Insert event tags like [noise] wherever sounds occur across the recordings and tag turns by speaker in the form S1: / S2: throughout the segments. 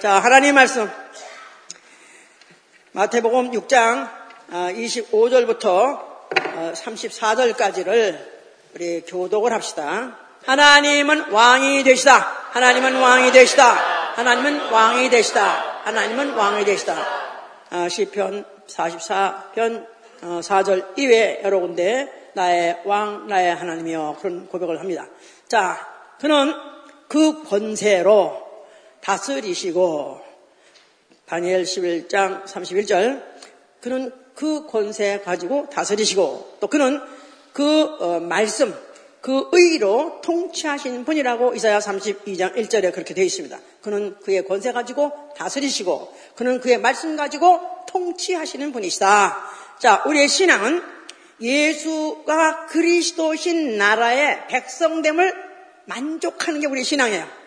S1: 자, 하나님 말씀. 마태복음 6장 25절부터 34절까지를 우리 교독을 합시다. 하나님은 왕이 되시다. 하나님은 왕이 되시다. 하나님은 왕이 되시다. 하나님은 왕이 되시다. 아, 시편 44편 4절 이외 여러 군데 나의 왕, 나의 하나님이여 그런 고백을 합니다. 자, 그는 그 권세로 다스리시고 다니엘 11장 31절 그는 그 권세 가지고 다스리시고 또 그는 그 어, 말씀 그 의로 통치하시는 분이라고 이사야 32장 1절에 그렇게 되어 있습니다. 그는 그의 권세 가지고 다스리시고 그는 그의 말씀 가지고 통치하시는 분이시다. 자, 우리의 신앙은 예수가 그리스도신 나라의 백성됨을 만족하는 게 우리의 신앙이에요.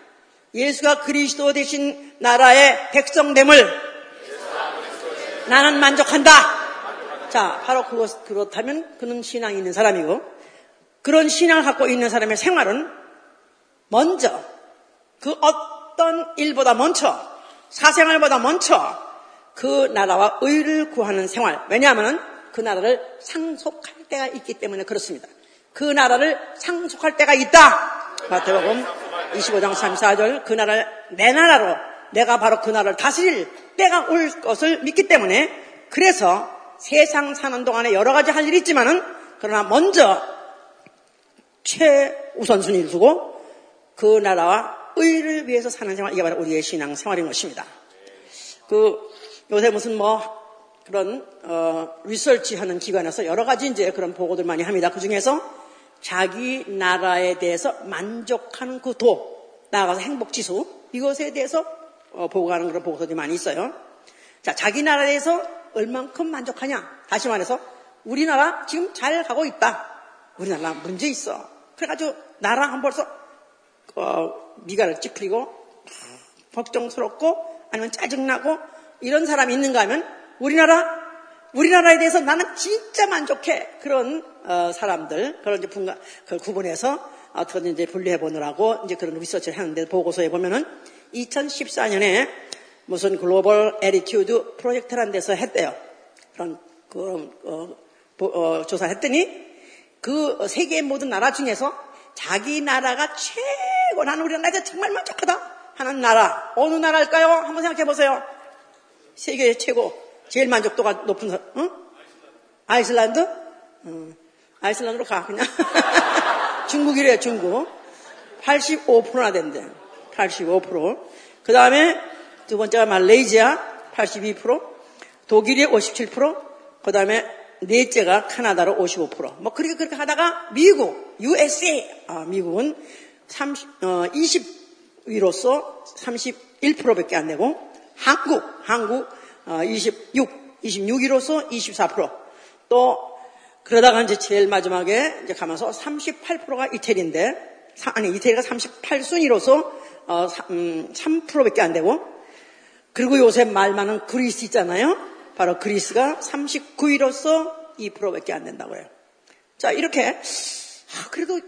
S1: 예수가 그리스도 되신 나라의 백성됨을 나는 만족한다. 자, 바로 그것, 그렇다면 그는 신앙이 있는 사람이고, 그런 신앙을 갖고 있는 사람의 생활은 먼저, 그 어떤 일보다 먼저, 사생활보다 먼저, 그 나라와 의를 구하는 생활. 왜냐하면 그 나라를 상속할 때가 있기 때문에 그렇습니다. 그 나라를 상속할 때가 있다. 마태복음 25장 34절 그 나라를 내 나라로 내가 바로 그 나라를 다스릴 때가 올 것을 믿기 때문에 그래서 세상 사는 동안에 여러 가지 할 일이 있지만은 그러나 먼저 최우선순위를 두고 그 나라와 의를 위해서 사는 생활 이게 바로 우리의 신앙 생활인 것입니다. 그 요새 무슨 뭐 그런 어, 리서치 하는 기관에서 여러 가지 이제 그런 보고들 많이 합니다. 그 중에서 자기 나라에 대해서 만족하는 그 도, 나아가서 행복 지수 이것에 대해서 어, 보고하는 그런 보고서들이 많이 있어요. 자, 자기 나라에 대해서 얼만큼 만족하냐? 다시 말해서 우리나라 지금 잘 가고 있다. 우리나라 문제 있어. 그래가지고 나라 한 벌써 어, 미간을 찌푸리고 걱정스럽고 아니면 짜증나고 이런 사람이 있는가 하면 우리나라 우리나라에 대해서 나는 진짜 만족해 그런 어, 사람들 그런 이제 분가, 그 구분해서 어떻게 이제 분류해 보느라고 이제 그런 리서치를 하는데 보고서에 보면은 2014년에 무슨 Global Attitude Project라는 데서 했대요. 그런 그 어, 어, 조사를 했더니 그 세계 모든 나라 중에서 자기 나라가 최고 나는 우리나라에 정말 만족하다 하는 나라 어느 나라일까요? 한번 생각해 보세요. 세계 최고 제일 만족도가 높은 사람, 응? 아이슬란드? 응. 아이슬란드로 가, 그냥. [laughs] 중국이래요, 중국. 85%나 된대. 85%. 그 다음에 두 번째가 말레이시아 82%, 독일이 57%, 그 다음에 넷째가 카나다로 55%. 뭐 그렇게 그렇게 하다가 미국, USA, 아, 미국은 30, 어, 20위로서 31%밖에 안 되고 한국, 한국 26, 26위로서 24%. 또 그러다가 이제 제일 마지막에 이제 가면서 38%가 이태리인데 아니 이태리가 38순위로서 어, 3%밖에 음, 안 되고 그리고 요새 말 많은 그리스 있잖아요. 바로 그리스가 39위로서 2%밖에 안 된다고요. 자 이렇게 아, 그래도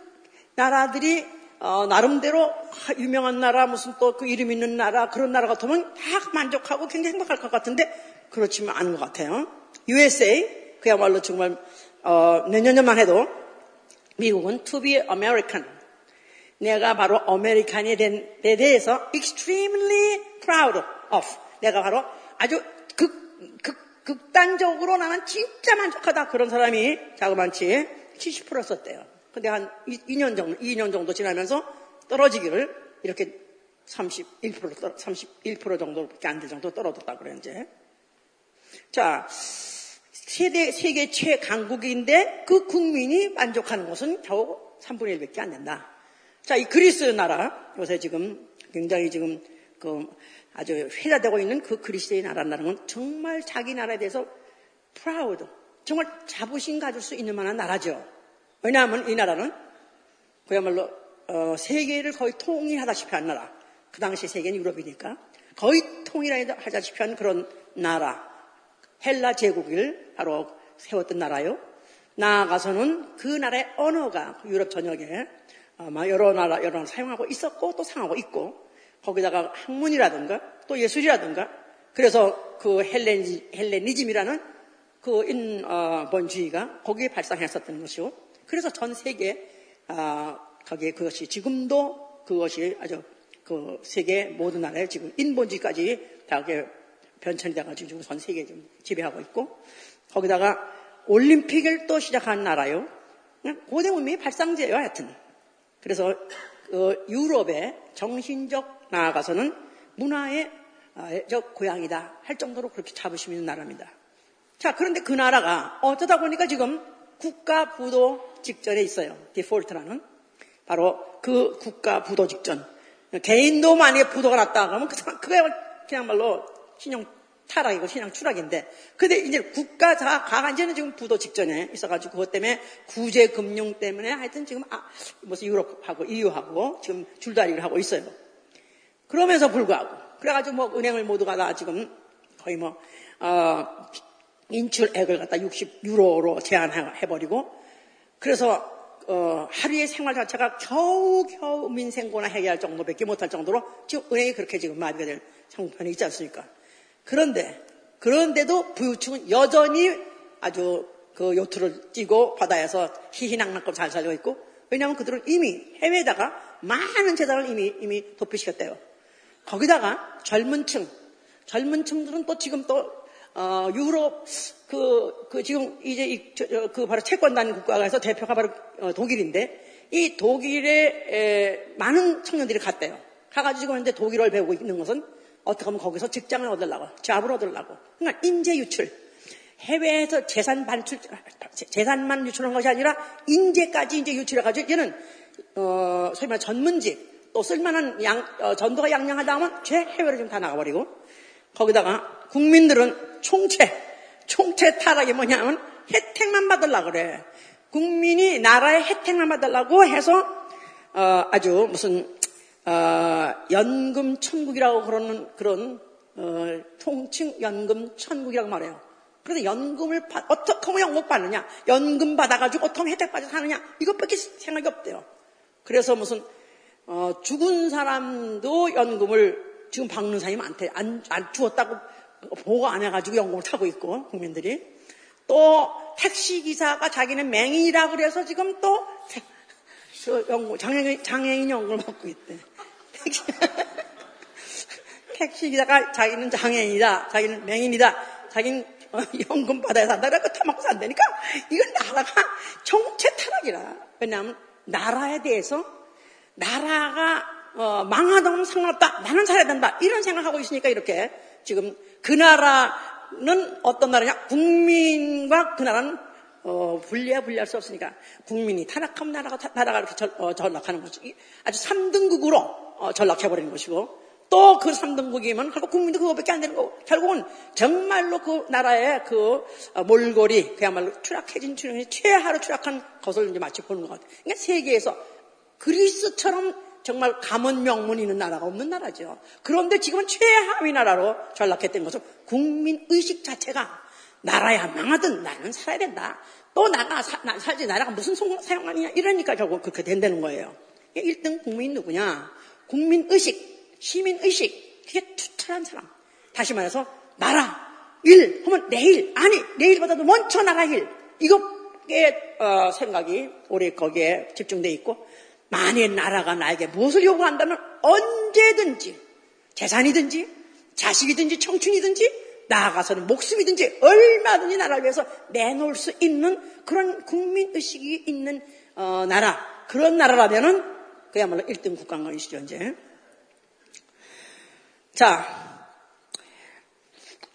S1: 나라들이 어, 나름대로 유명한 나라 무슨 또 그 이름 있는 나라 그런 나라 같으면 다 만족하고 굉장히 행복할 것 같은데 그렇지만 않은 것 같아요. USA 그야말로 정말 어, 내년만 해도 미국은 to be American 내가 바로 아메리칸이 된 데 대해서 extremely proud of 내가 바로 아주 극, 극, 극단적으로 나는 진짜 만족하다 그런 사람이 자그만치 70% 썼대요. 근데 한 2년 정도, 2년 정도 지나면서 떨어지기를 이렇게 31% 31% 정도밖에 안 될 정도 떨어졌다 그래 이제. 자, 세계 세계 최강국인데 그 국민이 만족하는 것은 겨우 3분의 1밖에 안 된다. 자, 이 그리스 나라 요새 지금 굉장히 지금 그 아주 회자되고 있는 그 그리스의 나라라는 건 정말 자기 나라에 대해서 proud, 정말 자부심 가질 수 있는 만한 나라죠. 왜냐하면 이 나라는 그야말로 어, 세계를 거의 통일하다시피 한 나라. 그 당시 세계는 유럽이니까 거의 통일하다시피 한 그런 나라. 헬라 제국을 바로 세웠던 나라요. 나아가서는 그 나라의 언어가 유럽 전역에 아마 여러 나라, 여러 나라 사용하고 있었고 또 사용하고 있고 거기다가 학문이라든가 또 예술이라든가 그래서 그 헬레니, 헬레니즘이라는 그 인본주의가 거기에 발상했었던 것이고 그래서 전 세계 아, 거기에 그것이 지금도 그것이 아주 그 세계 모든 나라에 지금 인본주의까지 다 변천이 돼가지고 전 세계 좀 지배하고 있고 거기다가 올림픽을 또 시작한 나라요. 고대 문명의 발상제예요, 하여튼. 그래서 그 유럽의 정신적 나아가서는 문화의 저 고향이다 할 정도로 그렇게 있는 나라입니다. 자, 그런데 그 나라가 어쩌다 보니까 지금 국가 부도 직전에 있어요. 디폴트라는. 바로 그 국가 부도 직전. 개인도 만약에 부도가 났다 그러면 그, 그게 그냥 말로 신용 타락이고 신앙 추락인데. 근데 이제 국가가 가 이제는 지금 부도 직전에 있어가지고 그것 때문에 구제 금융 때문에 하여튼 지금 아, 무슨 유럽하고 EU하고 지금 줄다리기를 하고 있어요. 그러면서 불구하고 그래가지고 뭐 은행을 모두가 다 지금 거의 뭐 어, 인출액을 갖다 60유로로 제한해버리고 그래서 어, 하루의 생활 자체가 겨우겨우 민생고나 해결할 정도밖에 못할 정도로 지금 은행이 그렇게 지금 마비가 될 상황편에 있지 않습니까? 그런데 그런데도 부유층은 여전히 아주 그 요트를 띄고 바다에서 희희낙낙껏 잘 살고 있고 왜냐하면 그들은 이미 해외에다가 많은 재산을 이미 이미 도피시켰대요. 거기다가 젊은 층, 젊은 층들은 또 지금 또 어, 유럽 그, 그 지금 이제 이, 저, 그 바로 채권단 국가에서 대표가 바로 어, 독일인데 이 독일에 에, 많은 청년들이 갔대요. 가가지고 근데 독일어를 배우고 있는 것은 어떻게 하면 거기서 직장을 얻으려고, 잡을 얻으려고. 그러니까 인재 유출. 해외에서 재산 반출, 재산만 유출한 것이 아니라 인재까지 이제 유출해가지고 얘는, 어, 소위 말 전문직, 또 쓸만한 양, 어, 전도가 양양하다 하면 죄 해외로 좀 다 나가버리고 거기다가 국민들은 총체, 총체 타락이 뭐냐면 혜택만 받으려고 그래. 국민이 나라의 혜택만 받으려고 해서 어, 아주 무슨 어, 연금 천국이라고 그러는 그런 어, 통칭 연금 천국이라고 말해요. 그런데 연금을 받, 어떻게 하면 연금 받느냐? 연금 받아가지고 어떻게 혜택 받아 사느냐? 이것밖에 생각이 없대요. 그래서 무슨 어, 죽은 사람도 연금을 지금 사람이 많대. 안, 안 죽었다고 보고 안 해가지고 연금을 타고 있고 국민들이 또 택시 기사가 자기는 맹인이라 그래서 지금 또 연금, 장애인, 장애인 연금을 받고 있대. [laughs] 택시 기사가 자기는 장애인이다, 자기는 맹인이다, 자기는 어, 연금 받아야 산다. 그래서 타먹고 산다니까 이건 나라가 정체 타락이라. 왜냐하면 나라에 대해서 나라가 어, 망하던 상관없다. 나는 살아야 된다. 이런 생각하고 있으니까 이렇게 지금 그 나라는 어떤 나라냐? 국민과 그 나라는 어, 분리해 분리할 수 없으니까 국민이 타락하면 나라가 나라가 이렇게 전, 어, 전락하는 거지. 아주 3등국으로 어, 전락해버리는 것이고 또 그 3등국이면 하고 국민도 그거밖에 안 되는 거고 결국은 정말로 그 나라의 그 어, 몰골이 그야말로 추락해진 추락이 최하로 추락한 것을 이제 마치 보는 것 같아요. 그러니까 세계에서 그리스처럼 정말 가문 명문 있는 나라가 없는 나라죠. 그런데 지금은 최하위 나라로 전락했던 것은 국민 의식 자체가 나라야 망하든 나는 살아야 된다. 또 나가 사, 나, 살지 나라가 무슨 사용하느냐 이러니까 결국 그렇게 된다는 거예요. 1등 국민 누구냐? 국민 의식, 시민 의식 그게 투철한 사람. 다시 말해서 나라 일 하면 내일 아니 내일보다도 먼저 나라 일 이것에 어, 생각이 오래 거기에 집중돼 있고 만일 나라가 나에게 무엇을 요구한다면 언제든지 재산이든지 자식이든지 청춘이든지 나아가서는 목숨이든지 얼마든지 나라를 위해서 내놓을 수 있는 그런 국민의식이 있는 어, 나라. 그런 나라라면은 그야말로 1등 국가인것이죠 이제. 자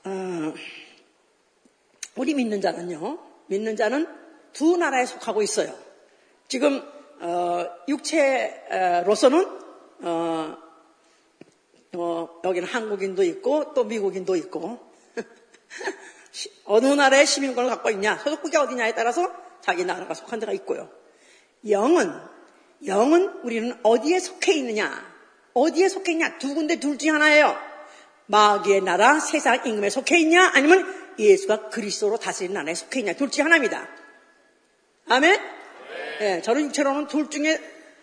S1: 어, 우리 믿는 자는요 믿는 자는 두 나라에 속하고 있어요. 지금 어, 육체로서는 어, 어, 여기는 한국인도 있고 또 미국인도 있고 [laughs] 어느 나라의 시민권을 갖고 있냐 소속국이 어디냐에 따라서 자기 나라가 속한 데가 있고요. 영은 영은 우리는 어디에 속해 있느냐 어디에 속해 있냐 두 군데 둘 중에 하나예요. 마귀의 나라 세상 임금에 속해 있냐 아니면 예수가 그리스도로 다스리는 나라에 속해 있냐 둘 중에 하나입니다. 아멘. 예, 저는 육체로는 둘 중에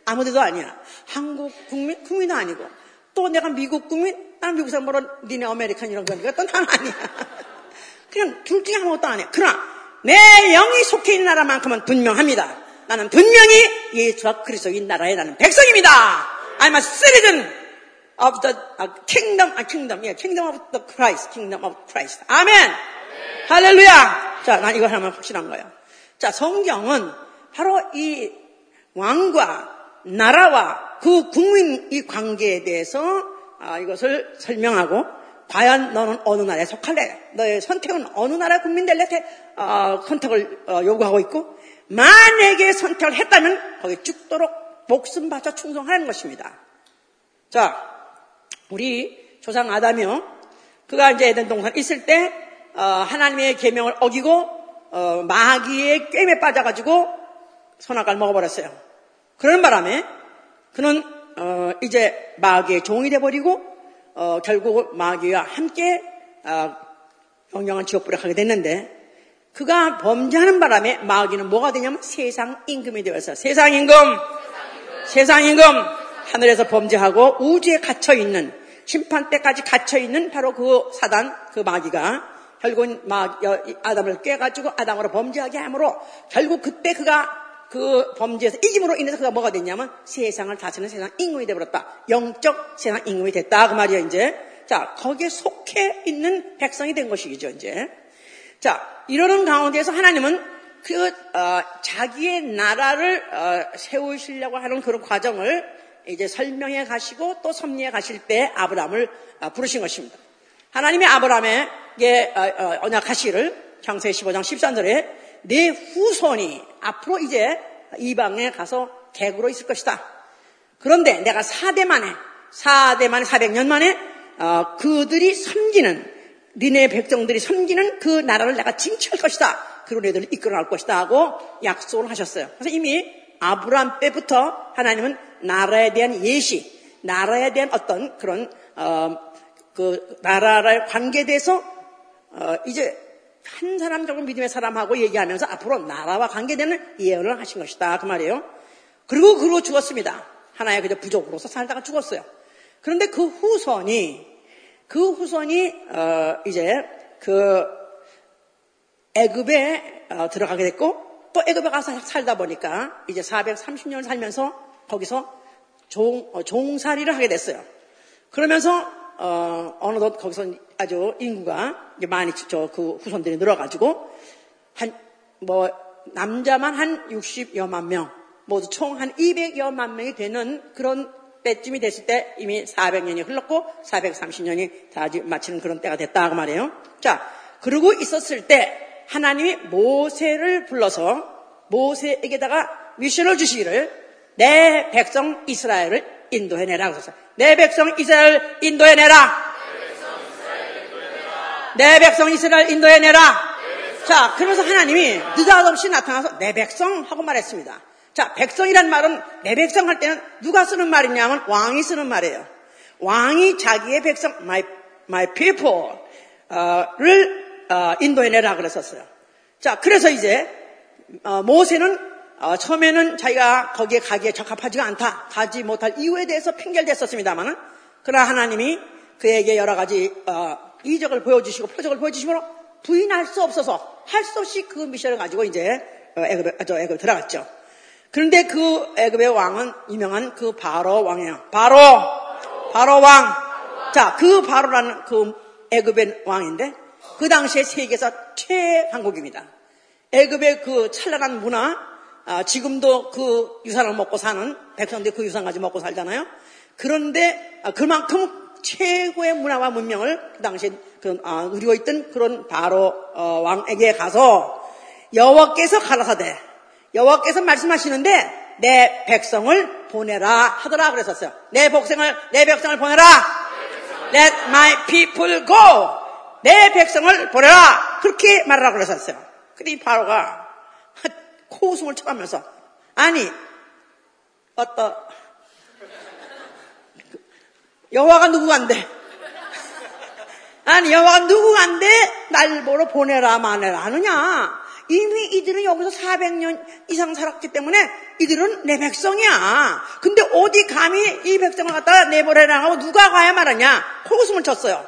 S1: 아무 데도 아니야. 한국 국민, 국민도 아니고, 또 내가 미국 국민, 나는 미국 사람으로 니네 American 이런 거니까 또 난 아니야. [laughs] 그냥 둘 중에 아무것도 안 해. 그러나 내 영이 속해 있는 나라만큼은 분명합니다. 나는 분명히 예수와 그리스도인 나라의 나는 백성입니다. I'm a citizen of the uh, kingdom, a kingdom, yeah, kingdom of the Christ, kingdom of Christ. 아멘. 할렐루야. 자, 난 이거 하면 확실한 거예요. 자, 성경은 바로 이 왕과 나라와 그 국민의 관계에 대해서 아, 이것을 설명하고 과연 너는 어느 나라에 속할래? 너의 선택은 어느 나라 국민 될래? 어, 선택을 어, 요구하고 있고 만약에 선택을 했다면 거기 죽도록 목숨 바쳐 충성하는 것입니다. 자, 우리 조상 아담이요. 그가 이제 에덴 동산 있을 때 어, 하나님의 계명을 어기고 어, 마귀의 꿰매 빠져가지고 선악과를 먹어버렸어요. 그런 바람에 그는 어, 이제 마귀의 종이 돼버리고 어, 결국 마귀와 함께 영영한 지옥불에 가게 됐는데 그가 범죄하는 바람에 마귀는 뭐가 되냐면 세상 임금이 되어서 세상 임금, 세상 임금 하늘에서 범죄하고 우주에 갇혀 있는 심판 때까지 갇혀 있는 바로 그 사단 그 마귀가 결국은 막 아담을 깨가지고 아담으로 범죄하게 하므로 결국 그때 그가 그 범죄에서 이김으로 인해서 그가 뭐가 됐냐면 세상을 다스리는 세상 임금이 되버렸다. 영적 세상 임금이 됐다. 그 말이야, 이제. 자, 거기에 속해 있는 백성이 된 것이죠, 이제. 자, 이러는 가운데서 하나님은 그, 어, 자기의 나라를 어, 세우시려고 하는 그런 과정을 이제 설명해 가시고 또 섭리해 가실 때 아브라함을 어, 부르신 것입니다. 하나님이 아브라함에게 어, 어, 언약하시를 창세 15장 13절에 내 후손이 앞으로 이제 이방에 가서 대구로 있을 것이다. 그런데 내가 4대 만에, 4대 만에, 400년 만에 어, 그들이 섬기는 니네 백성들이 섬기는 그 나라를 내가 징치할 것이다. 그런 애들을 이끌어 나올 것이다 하고 약속을 하셨어요. 그래서 이미 아브라함 때부터 하나님은 나라에 대한 예시, 나라에 대한 어떤 그런 어, 그 나라의 관계에 대해서 어, 이제 한 사람 정도 믿음의 사람하고 얘기하면서 앞으로 나라와 관계되는 예언을 하신 것이다. 그 말이에요. 그리고 그러고 죽었습니다. 하나의 그저 부족으로서 살다가 죽었어요. 그런데 그 후손이 그 후손이 어, 이제 그 애굽에 어, 들어가게 됐고 또 애굽에 가서 살다 보니까 이제 430년 살면서 거기서 종, 어, 종살이를 하게 됐어요. 그러면서 어, 어느덧 거기서 아주 인구가 많이 저 그 후손들이 늘어가지고 한 뭐 남자만 한 60여만 명, 모두 총 한 200여만 명이 되는 그런 때쯤이 됐을 때 이미 400년이 흘렀고 430년이 다 마치는 그런 때가 됐다 그 말이에요. 자, 그러고 있었을 때 하나님이 모세를 불러서 모세에게다가 미션을 주시기를 내 백성 이스라엘을 인도해내라 그랬어요. 내 백성 이스라엘 인도해 내라. 내 백성 이스라엘 인도해 내라. 자, 그러면서 하나님이 느닷없이 나타나서 내 백성 하고 말했습니다. 자, 백성이란 말은 내 백성 할 때는 누가 쓰는 말이냐면 왕이 쓰는 말이에요. 왕이 자기의 백성, my, my people를 어, 인도해내라 그랬었어요. 자, 그래서 이제 어, 모세는 어, 처음에는 자기가 거기에 가기에 적합하지가 않다. 가지 못할 이유에 대해서 핑계를 댔었습니다만은 그러나 하나님이 그에게 여러 가지 어, 이적을 보여주시고 표적을 보여주시므로 부인할 수 없어서 할 수 없이 그 미션을 가지고 이제 어, 애굽에, 저 애굽에 들어갔죠. 그런데 그 애굽의 왕은 유명한 그 바로 왕이에요. 바로 바로 왕. 자, 그 바로라는 그 애굽의 왕인데 그 당시에 세계에서 최강국입니다. 애굽의 그 찬란한 문화, 아, 지금도 그 유산을 먹고 사는 백성들이 그 유산 가지고 먹고 살잖아요. 그런데 아, 그만큼 최고의 문화와 문명을 그 당시에 그, 아, 누리고 있던 그런 바로 어, 왕에게 가서 여호와께서 가라사대 여호와께서 말씀하시는데 내 백성을 보내라 하더라 그랬었어요. 내 백성을 내 백성을 보내라. Let my people go. 내 백성을 보내라. 그렇게 말하라 그랬었어요. 근데 이 바로가 코웃음을 쳐가면서 아니 어떤 여호와가 누구간데? 아니 여호와가 누구간데 날 보러 보내라 마내라 하느냐? 이미 이들은 여기서 400년 이상 살았기 때문에 이들은 내 백성이야. 근데 어디 감히 이 백성을 갖다가 내보내라 하고 누가 가야 말하냐? 코웃음을 쳤어요.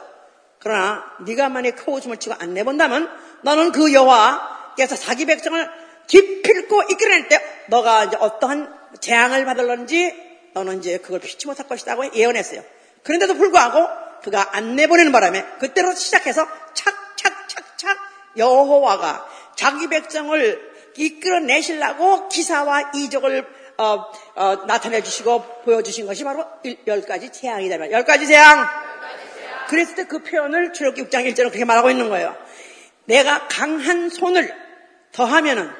S1: 그러나 네가 만약 코웃음을 치고 안 내본다면 너는 그 여호와께서 자기 백성을 기필코 이끌어낼 때 너가 이제 어떠한 재앙을 받을런지 너는 이제 그걸 피치 못할 것이라고 예언했어요. 그런데도 불구하고 그가 안 내보내는 바람에 그때로 시작해서 착착착착 여호와가 자기 백성을 이끌어내시려고 기사와 이적을 어, 어, 나타내 주시고 보여주신 것이 바로 열 가지 재앙이다. 열 가지 재앙. 그랬을 때 그 표현을 출애굽기 6장 1절은 그렇게 말하고 있는 거예요. 내가 강한 손을 더하면은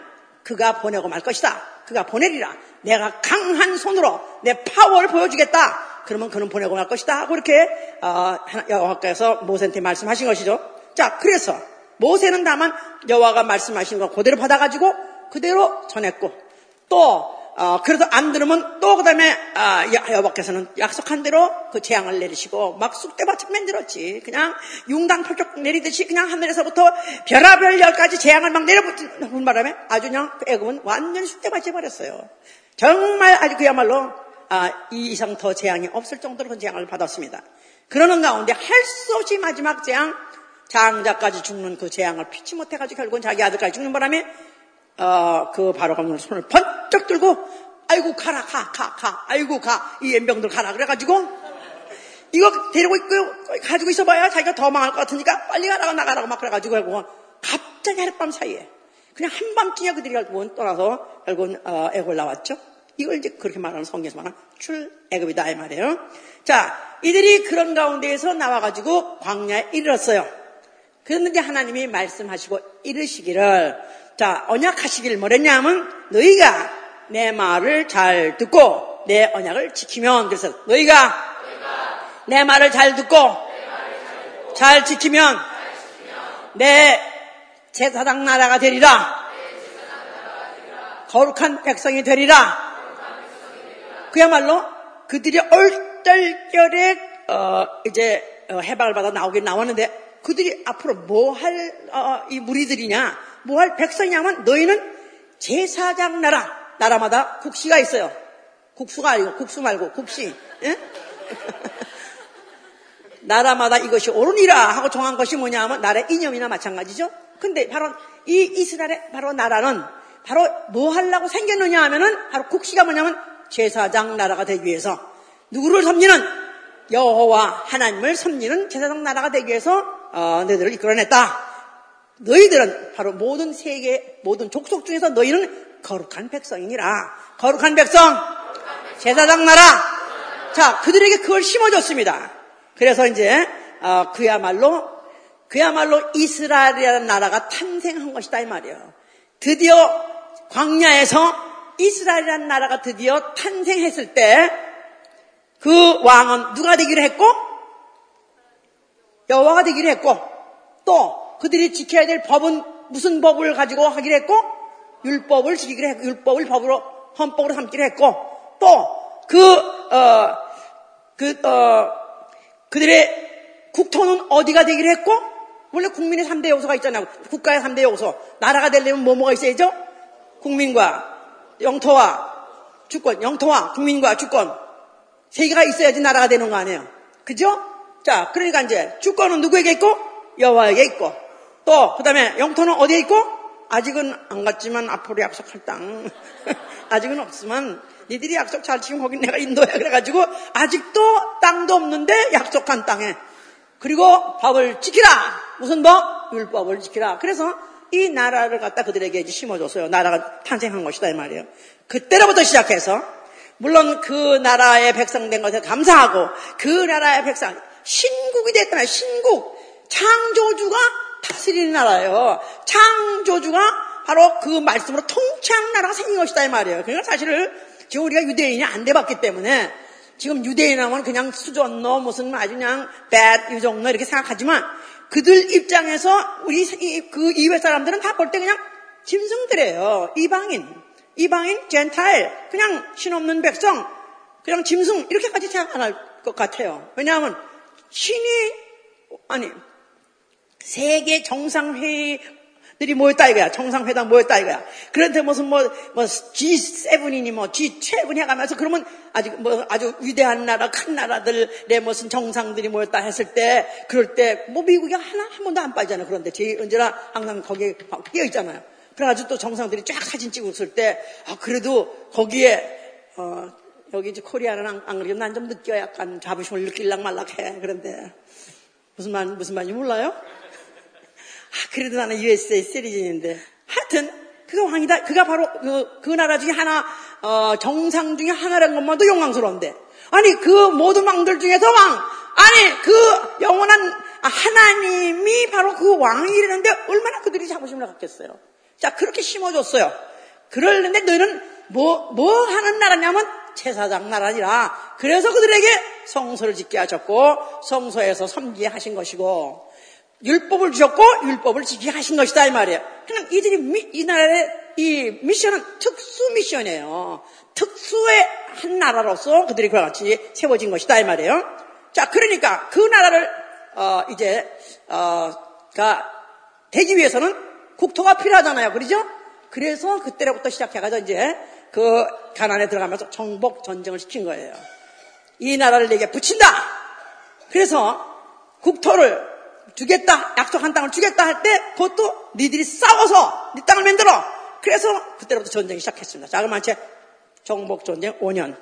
S1: 그가 보내고 말 것이다. 그가 보내리라. 내가 강한 손으로 내 파워를 보여주겠다. 그러면 그는 보내고 말 것이다. 하고 이렇게 어, 여호와께서 모세한테 말씀하신 것이죠. 자, 그래서 모세는 다만 여호와가 말씀하신 걸 그대로 받아가지고 그대로 전했고 또 어, 그래도 안 들으면 또 그 다음에 아, 여호와께서는 약속한 대로 그 재앙을 내리시고 막 쑥대밭을 만들었지. 그냥 융당 펄쩍 내리듯이 그냥 하늘에서부터 별하별 열 가지 재앙을 막 내려붙은 바람에 아주 그냥 그 애굽은 완전히 쑥대밭이 버렸어요. 정말 아주 그야말로 아, 이 이상 더 재앙이 없을 정도로 그 재앙을 받았습니다. 그러는 가운데 할 수 없이 마지막 재앙 장자까지 죽는 그 재앙을 피치 못해가지고 결국은 자기 아들까지 죽는 바람에 어, 그 바로가 손을 번쩍 들고 아이고 가라 가 가 가 아이고 가 이 연병들 가라 그래가지고 이거 데리고 있고 가지고 있어봐야 자기가 더 망할 것 같으니까 빨리 가라고 나가라고 막 그래가지고 결국은 갑자기 하룻밤 사이에 그냥 한밤중에 그들이 결국은 떠나서 결국은 어, 애골 나왔죠. 이걸 이제 그렇게 말하는 성경에서 말하는 출애굽이다 이 말이에요. 자, 이들이 그런 가운데에서 나와가지고 광야에 이르렀어요. 그런데 하나님이 말씀하시고 이르시기를 자 언약하시길 뭐랬냐 하면 너희가 내 말을 잘 듣고 내 언약을 지키면 그래서 너희가 내 말을 잘 듣고 잘 지키면 내 제사장 나라가 되리라. 거룩한 백성이 되리라. 그야말로 그들이 얼떨결에 어, 이제 어, 해방을 받아 나오긴 나왔는데 그들이 앞으로 뭐 할, 어, 이 무리들이냐, 뭐할 백성이냐면 너희는 제사장 나라, 나라마다 국시가 있어요. 국수가 아니고, 국수 말고, 국시. 예? [laughs] 나라마다 이것이 옳으니라 하고 정한 것이 뭐냐 하면 나라의 이념이나 마찬가지죠. 근데 바로 이 이스라엘의 바로 나라는 바로 뭐 하려고 생겼느냐 하면은 바로 국시가 뭐냐면 제사장 나라가 되기 위해서 누구를 섬기는 여호와 하나님을 섬기는 제사장 나라가 되기 위해서 어, 너희들을 이끌어냈다. 너희들은 바로 모든 세계 모든 족속 중에서 너희는 거룩한 백성이니라. 거룩한 백성, 제사장 나라. 자, 그들에게 그걸 심어줬습니다. 그래서 이제 어, 그야말로 그야말로 이스라엘이라는 나라가 탄생한 것이다 이 말이에요. 드디어 광야에서 이스라엘이라는 나라가 드디어 탄생했을 때 그 왕은 누가 되기로 했고 여호와가 되기로 했고 또 그들이 지켜야 될 법은 무슨 법을 가지고 하기로 했고 율법을 지키기로 했고 율법을 법으로 헌법으로 삼기로 했고 또그 어, 그, 어, 그들의 국토는 어디가 되기로 했고, 원래 국민의 3대 요소가 있잖아요. 국가의 3대 요소. 나라가 되려면 뭐뭐가 있어야죠? 국민과 영토와 주권, 영토와 국민과 주권. 세 개가 있어야지 나라가 되는 거 아니에요. 그죠? 자, 그러니까 이제 주권은 누구에게 있고 여호와에게 있고 또 그 다음에 영토는 어디에 있고? 아직은 안 갔지만 앞으로 약속할 땅. [laughs] 아직은 없지만 니들이 약속 잘 지키면 거긴 내가 인도야 그래가지고 아직도 땅도 없는데 약속한 땅에. 그리고 법을 지키라. 무슨 법? 율법을 지키라. 그래서 이 나라를 갖다 그들에게 심어줬어요. 나라가 탄생한 것이다 이 말이에요. 그때로부터 시작해서 물론 그 나라의 백성 된 것에 감사하고 그 나라의 백성 신국이 됐다면 신국. 창조주가 다스리는 나라예요. 창조주가 바로 그 말씀으로 통치하는 나라가 생긴 것이다 이 말이에요. 그러니까 사실을 지금 우리가 유대인이 안 돼봤기 때문에 지금 유대인 하면 그냥 수전너 무슨 아주 그냥 bad 유정너 이렇게 생각하지만 그들 입장에서 우리 그 이외 사람들은 다 볼 때 그냥 짐승들이에요. 이방인, 이방인, 젠타일, 그냥 신없는 백성, 그냥 짐승 이렇게까지 생각 안 할 것 같아요. 왜냐하면 신이 아니 세계 정상회의 들이 모였다 이거야. 정상회담 모였다 이거야. 그런데 무슨 뭐, 뭐 G7이니 뭐 G7 해가면서 그러면 아주 뭐 아주 위대한 나라, 큰 나라들의 무슨 정상들이 모였다 했을 때 그럴 때 뭐 미국이 하나 한 번도 안 빠지잖아요. 그런데 제 언제나 항상 거기에 끼어 있잖아요. 그래가지고 또 정상들이 쫙 사진 찍고 있을 때 아, 그래도 거기에 어, 여기 이제 코리아는 안, 안 그래도 난 좀 느껴 약간 자부심을 느낄락 말락 해. 그런데 무슨 말 무슨 말인지 몰라요? 아, 그래도 나는 USA 시리즌인데. 하여튼, 그가 왕이다. 그가 바로 그, 그 나라 중에 하나, 어, 정상 중에 하나라는 것만도 영광스러운데. 아니, 그 모든 왕들 중에서 왕! 아니, 그 영원한 하나님이 바로 그 왕이라는데 얼마나 그들이 자부심을 갖겠어요. 자, 그렇게 심어줬어요. 그러는데 너희는 뭐, 뭐 하는 나라냐면 제사장 나라니라. 그래서 그들에게 성소를 짓게 하셨고, 성소에서 섬기게 하신 것이고, 율법을 주셨고 율법을 지키게 하신 것이다 이 말이에요. 그러니까 이들이 미, 이 나라의 이 미션은 특수 미션이에요. 특수의 한 나라로서 그들이 그와 같이 세워진 것이다 이 말이에요. 자, 그러니까 그 나라를 어, 이제 어 가 되기 위해서는 국토가 필요하잖아요, 그러죠? 그래서 그때로부터 시작해가지고 이제 그 가난에 들어가면서 정복 전쟁을 시킨 거예요. 이 나라를 내게 붙인다. 그래서 국토를 주겠다, 약속한 땅을 주겠다 할 때 그것도 니들이 싸워서 네 땅을 만들어. 그래서 그때부터 전쟁이 시작했습니다. 자그마치 정복 전쟁 5년.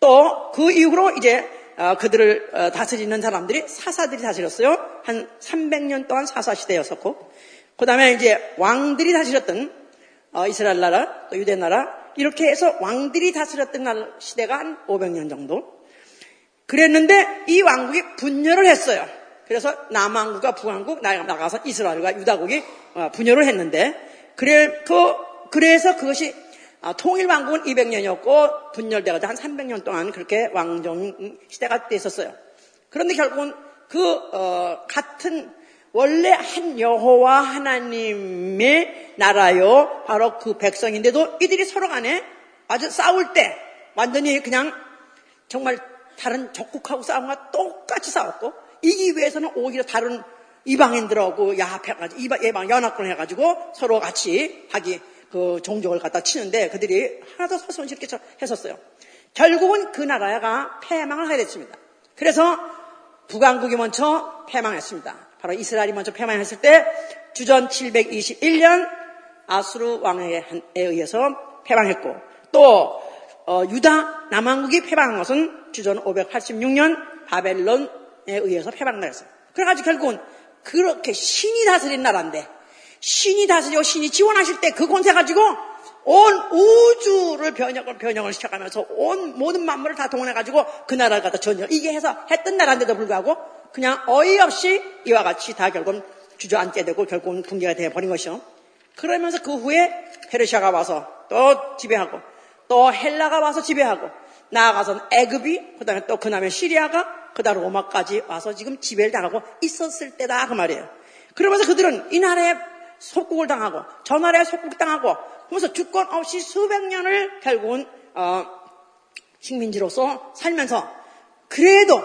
S1: 또 그 이후로 이제 어, 그들을 어, 다스리는 사람들이 사사들이 다스렸어요. 한 300년 동안 사사 시대였었고, 그 다음에 이제 왕들이 다스렸던 어, 이스라엘 나라, 또 유대 나라, 이렇게 해서 왕들이 다스렸던 시대가 한 500년 정도. 그랬는데 이 왕국이 분열을 했어요. 그래서 남왕국과 북왕국 나가서 이스라엘과 유다국이 어, 분열을 했는데 그래 그 그래서 그것이 아, 통일왕국은 200년이었고 분열돼가지고 한 300년 동안 그렇게 왕정 시대가 됐었어요. 그런데 결국은 그 어, 같은 원래 한 여호와 하나님의 나라요 바로 그 백성인데도 이들이 서로 간에 아주 싸울 때 완전히 그냥 정말 다른 적국하고 싸움과 똑같이 싸웠고 이기 위해서는 오히려 다른 이방인들하고 야합해가지고 이방, 예방 연합군 해가지고 서로 같이 하기 그 종족을 갖다 치는데 그들이 하나도 손실게 했었어요. 결국은 그 나라가 패망을 하게 됐습니다. 그래서 북왕국이 먼저 패망했습니다. 바로 이스라엘이 먼저 패망했을 때 주전 721년 아수르 왕에 의해서 패망했고 또 어, 유다 남왕국이 패망한 것은 주전 586년 바벨론 의해서 패망나였어요. 그래가지고 결국은 그렇게 신이 다스린 나라인데 신이 다스리고 신이 지원하실 때 그 권세 가지고 온 우주를 변형을 변형을 시켜가면서 온 모든 만물을 다 동원해가지고 그 나라를 갖다 전쟁 이게 해서 했던 나라인데도 불구하고 그냥 어이없이 이와 같이 다 결국은 주저앉게 되고 결국은 붕괴가 되어버린 것이요. 그러면서 그 후에 페르시아가 와서 또 지배하고 또 헬라가 와서 지배하고 나아가서는 애굽이 그다음에 또 그다음에 시리아가 그다음 로마까지 와서 지금 지배를 당하고 있었을 때다 그 말이에요. 그러면서 그들은 이 나라에 속국을 당하고 저 나라에 속국 당하고 그러면서 주권 없이 수백 년을 결국은 어, 식민지로서 살면서 그래도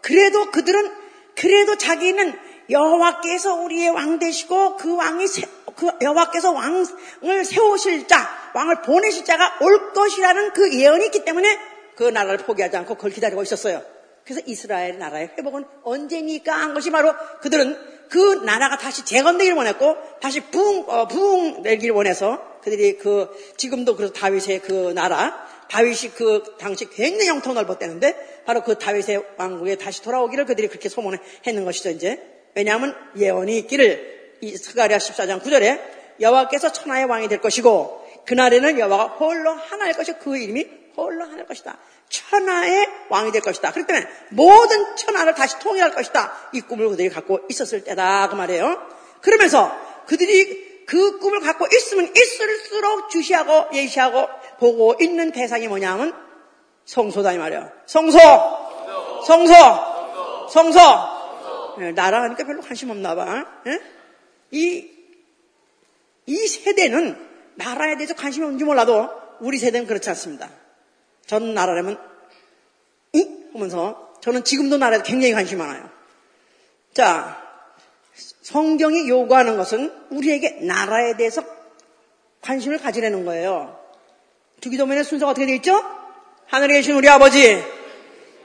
S1: 그래도 그들은 그래도 자기는 여호와께서 우리의 왕 되시고 그 왕이 세, 그 여호와께서 왕을 세우실 자, 왕을 보내실 자가 올 것이라는 그 예언이 있기 때문에 그 나라를 포기하지 않고 그걸 기다리고 있었어요. 그래서 이스라엘 나라의 회복은 언제니까 한 것이 바로 그들은 그 나라가 다시 재건되기를 원했고 다시 부흥, 어, 부흥 되기를 원해서 그들이 그 지금도 그 다윗의 그 나라 다윗이 그 당시 굉장히 영토 넓었대는데 바로 그 다윗의 왕국에 다시 돌아오기를 그들이 그렇게 소문했는 것이죠 이제. 왜냐하면 예언이 있기를 이 스가랴 14장 9절에 여호와께서 천하의 왕이 될 것이고 그날에는 여호와가 홀로 하나일 것이고 그 이름이 홀로 하나일 것이다. 천하의 왕이 될 것이다. 그렇기 때문에 모든 천하를 다시 통일할 것이다. 이 꿈을 그들이 갖고 있었을 때다. 그 말이에요. 그러면서 그들이 그 꿈을 갖고 있으면 있을수록 주시하고 예시하고 보고 있는 대상이 뭐냐면 성소다 이 말이에요. 성소! 성소! 성소! 네, 나라 하니까 별로 관심 없나 봐. 네? 이, 이 세대는 나라에 대해서 관심이 없는지 몰라도 우리 세대는 그렇지 않습니다. 전 나라라면 이? 하면서 저는 지금도 나라에 굉장히 관심이 많아요. 자, 성경이 요구하는 것은 우리에게 나라에 대해서 관심을 가지려는 거예요. 주기도문의 순서가 어떻게 되어 있죠? 하늘에 계신 우리 아버지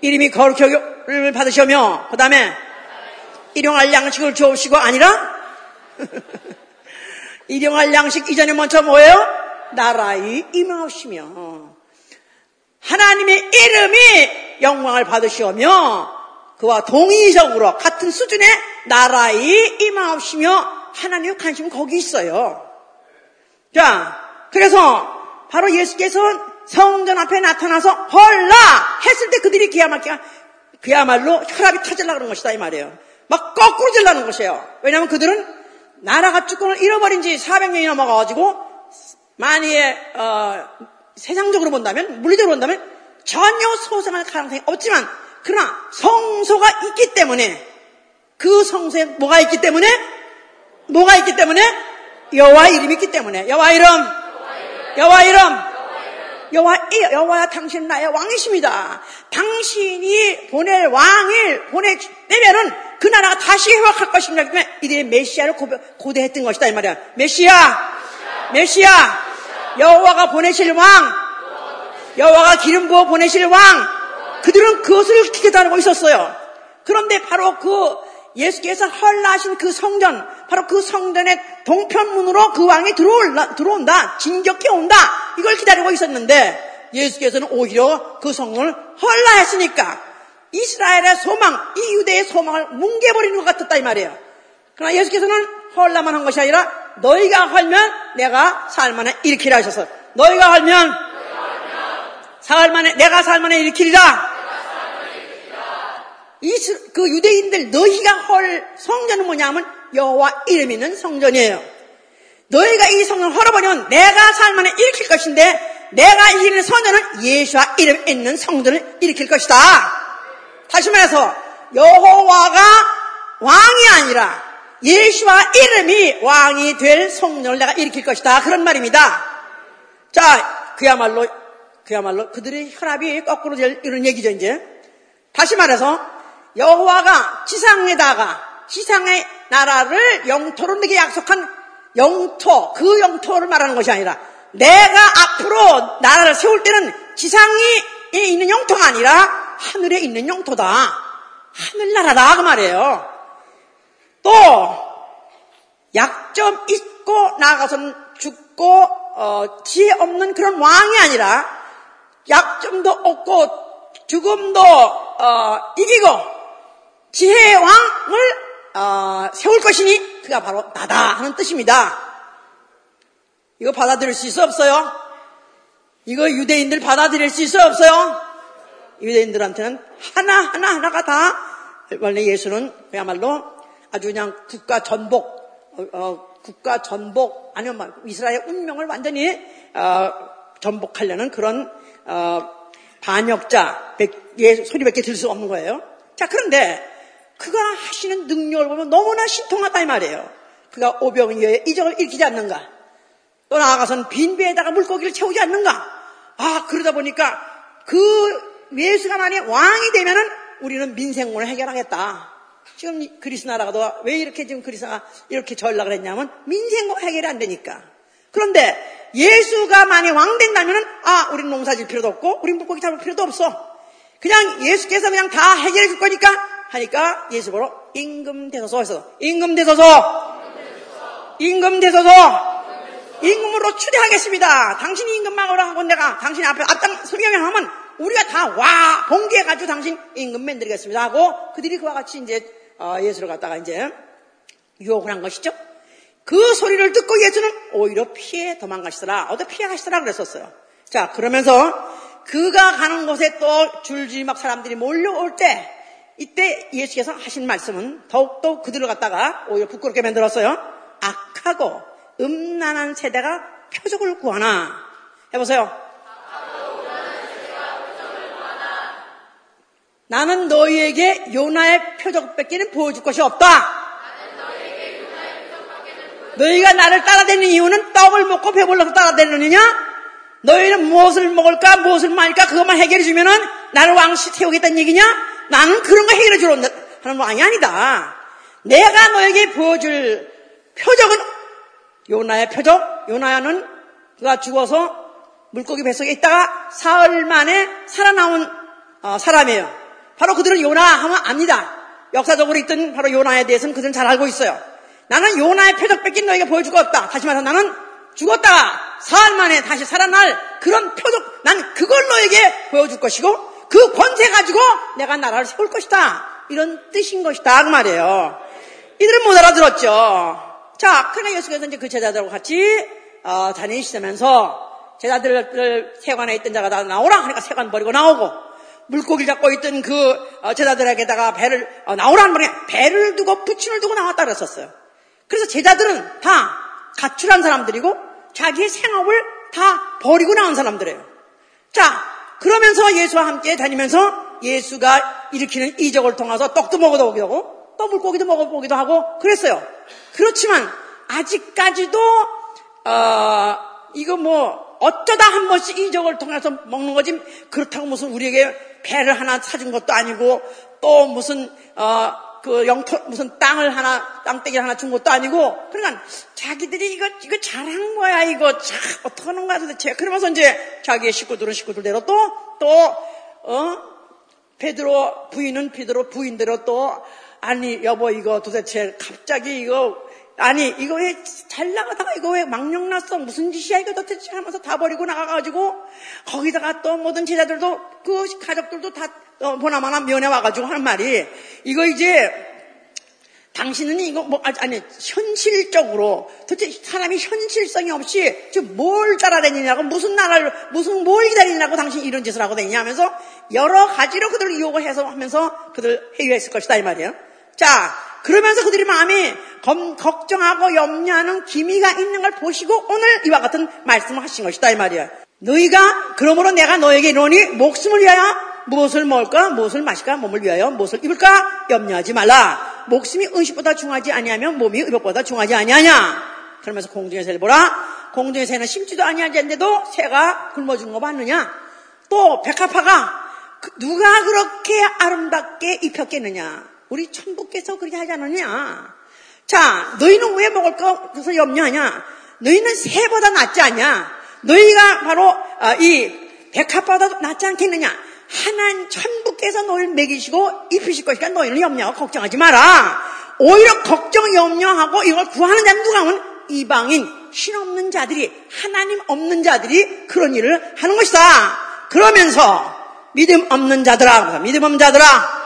S1: 이름이 거룩하를 받으시며 그 다음에 일용할 양식을 주옵시고 아니라 [laughs] 일용할 양식 이전에 먼저 뭐예요? 나라의 임하옵시며 하나님의 이름이 영광을 받으시오며 그와 동의적으로 같은 수준의 나라의 임하옵시며 하나님의 관심은 거기 있어요. 자, 그래서 바로 예수께서 성전 앞에 나타나서 헐라 했을 때 그들이 그야말로, 그야말로 혈압이 터질라 그런 것이다 이 말이에요. 막 거꾸로 질라는 것이에요. 왜냐하면 그들은 나라가 주권을 잃어버린 지 400년이 넘어가가지고 만약에 어, 세상적으로 본다면 물리적으로 본다면 전혀 소생할 가능성이 없지만 그러나 성소가 있기 때문에 그 성소에 뭐가 있기 때문에? 뭐가 있기 때문에? 여호와 이름이 있기 때문에. 여호와 이름. 여호와 이름. 여호와 여호와 당신 나의 왕이십니다. 당신이 보낼 왕을 보내내면은 그 나라가 다시 회복할 것입니다. 때문에 이들이 메시아를 고대, 했던 것이다 이 말이야. 메시아, 메시아, 여호와가 보내실 왕, 여호와가 기름 부어 보내실 왕. 그들은 그것을 기대하고 있었어요. 그런데 바로 그 예수께서 헐나신 그 성전, 바로 그 성전의 동편문으로 그 왕이 들어올라, 들어온다, 진격해 온다, 이걸 기다리고 있었는데, 예수께서는 오히려 그 성전을 헐라했으니까, 이스라엘의 소망, 이 유대의 소망을 뭉개버리는 것 같았다, 이 말이에요. 그러나 예수께서는 헐라만 한 것이 아니라, 너희가 헐면 내가 살만에 일으키라 하셔서, 너희가 헐면, 만에, 내가 만에 일으키리라. 이그 유대인들 너희가 헐 성전은 뭐냐면 여호와 이름 있는 성전이에요. 너희가 이 성전을 헐어버리면 내가 살만에 일으킬 것인데 내가 이기는 성전은 예수와 이름 있는 성전을 일으킬 것이다. 다시 말해서 여호와가 왕이 아니라 예수와 이름이 왕이 될 성전을 내가 일으킬 것이다. 그런 말입니다. 자, 그야말로 그야말로 그들의 혈압이 거꾸로 될 이런 얘기죠, 이제. 다시 말해서 여호와가 지상에다가 지상의 나라를 영토로 내게 약속한 영토, 그 영토를 말하는 것이 아니라 내가 앞으로 나라를 세울 때는 지상에 있는 영토가 아니라 하늘에 있는 영토다. 하늘나라다 그 말이에요. 또 약점 있고 나가서는 죽고 어, 지혜 없는 그런 왕이 아니라 약점도 없고 죽음도 어, 이기고 지혜의 왕을 어, 세울 것이니 그가 바로 나다 하는 뜻입니다. 이거 받아들일 수 있어 없어요? 이거 유대인들 받아들일 수 있어 없어요? 유대인들한테는 하나 하나 하나가 다 원래 예수는 그야말로 아주 그냥 국가 전복 어, 어, 국가 전복 아니면 이스라엘 운명을 완전히 어, 전복하려는 그런 어, 반역자 예, 소리밖에 들을 수 없는 거예요. 자 그런데 그가 하시는 능력을 보면 너무나 신통하다 이 말이에요. 그가 오병이어의 이적을 일으키지 않는가? 또 나아가서는 빈 배에다가 물고기를 채우지 않는가? 아 그러다 보니까 그 예수가 만약 왕이 되면은 우리는 민생문을 해결하겠다. 지금 그리스 나라가 왜 이렇게 지금 그리스가 이렇게 전락을 했냐면 민생문 해결이 안 되니까. 그런데 예수가 만약 왕 된다면은 아 우리는 농사 질 필요도 없고 우리 물고기 잡을 필요도 없어. 그냥 예수께서 그냥 다 해결해 줄 거니까 하니까 예수 보러 임금 대소서 해서 임금 대소서 임금 대소서 임금으로 추대하겠습니다. 당신이 임금 막으라 하고 내가 당신 앞에 앞당 소리하면 하면 우리가 다 와 봉기해가지고 당신 임금 만들겠습니다 하고 그들이 그와 같이 이제 어, 예수를 갖다가 이제 유혹을 한 것이죠. 그 소리를 듣고 예수는 오히려 피해 도망가시더라. 어디 피해 가시더라 그랬었어요. 자 그러면서 그가 가는 곳에 또 줄줄이 막 사람들이 몰려올 때 이때 예수께서 하신 말씀은 더욱더 그들을 갖다가 오히려 부끄럽게 만들었어요. 악하고 음란한 세대가 표적을 구하나. 해보세요. 나는 너희에게 요나의 표적밖에는 보여줄 것이 없다. 너희가 나를 따라다니는 이유는 떡을 먹고 배불러서 따라다니느냐? 너희는 무엇을 먹을까, 무엇을 마실까, 그것만 해결해 주면은 나를 왕시 태우겠다는 얘기냐? 나는 그런 거 해결해 주러 하는 왕이 아니다. 내가 너에게 보여줄 표적은 요나의 표적. 요나야는 그가 죽어서 물고기 뱃속에 있다가 사흘 만에 살아나온 어, 사람이에요. 바로 그들은 요나 하면 압니다. 역사적으로 있던 바로 요나에 대해서는 그들은 잘 알고 있어요. 나는 요나의 표적 뺏긴 너에게 보여줄 거 없다. 다시 말해서 나는 죽었다가 사흘 만에 다시 살아날 그런 표적, 난 그걸 너에게 보여줄 것이고 그 권세 가지고 내가 나라를 세울 것이다. 이런 뜻인 것이다. 그 말이에요. 이들은 못 알아들었죠. 자, 그러나 예수께서 이제 그 제자들하고 같이 어, 다니시면서 제자들 세관에 있던 자가 다 나오라 하니까 세관 버리고 나오고 물고기를 잡고 있던 그 어, 제자들에게다가 배를 어, 나오라는 말에 배를 두고 부침을 두고 나왔다 그랬었어요. 그래서 제자들은 다 가출한 사람들이고 자기의 생업을 다 버리고 나온 사람들이에요. 자, 그러면서 예수와 함께 다니면서 예수가 일으키는 이적을 통해서 떡도 먹어보기도 하고 또 물고기도 먹어보기도 하고 그랬어요. 그렇지만 아직까지도 어, 이거 뭐 어쩌다 한 번씩 이적을 통해서 먹는 거지 그렇다고 무슨 우리에게 배를 하나 사준 것도 아니고 또 무슨 어, 그 영토 무슨 땅을 하나 땅떼기를 하나 준 것도 아니고 그러니까 자기들이 이거 이거 잘한 거야 이거. 참 어떻게 하는 거야 도대체 그러면서 이제 자기의 식구들은 식구들대로 또 또어? 베드로 부인은 베드로 부인대로 또 아니 여보 이거 도대체 갑자기 이거 아니 이거 왜 잘 나가다가 이거 왜 망령 났어 무슨 짓이야 이거 도대체 하면서 다 버리고 나가가지고 거기다가 또 모든 제자들도 그 가족들도 다 어, 보나마나 면회 와가지고 하는 말이 이거 이제 당신은 이거 뭐 아니 현실적으로 도대체 사람이 현실성이 없이 지금 뭘 따라다니냐고 무슨 나라를 무슨 뭘 기다리냐고 당신 이런 짓을 하고 다니냐 하면서 여러 가지로 그들을 유혹을 해서 하면서 그들 회유했을 것이다 이 말이에요. 자 그러면서 그들이 마음이 검, 걱정하고 염려하는 기미가 있는 걸 보시고 오늘 이와 같은 말씀을 하신 것이다 이 말이에요. 너희가 그러므로 내가 너에게 이러니 목숨을 위하여 무엇을 먹을까, 무엇을 마실까, 몸을 위하여 무엇을 입을까 염려하지 말라. 목숨이 음식보다 중하지 아니하면 몸이 의복보다 중하지 아니하냐. 그러면서 공중의 새를 보라. 공중의 새는 심지도 아니하는데도 새가 굶어주는 거 봤느냐. 또 백합화가 그 누가 그렇게 아름답게 입혔겠느냐. 우리 천부께서 그렇게 하지 않느냐. 자, 너희는 왜 먹을 거 그래서 염려하냐? 너희는 새보다 낫지 않냐? 너희가 바로 아, 이 백합보다 낫지 않겠느냐? 하나님 천부께서 너희를 먹이시고 입히실 것이니까 너희는 염려하고 걱정하지 마라. 오히려 걱정 염려하고 이걸 구하는 자는 누가 하면 이방인 신 없는 자들이 하나님 없는 자들이 그런 일을 하는 것이다. 그러면서 믿음 없는 자들아 믿음 없는 자들아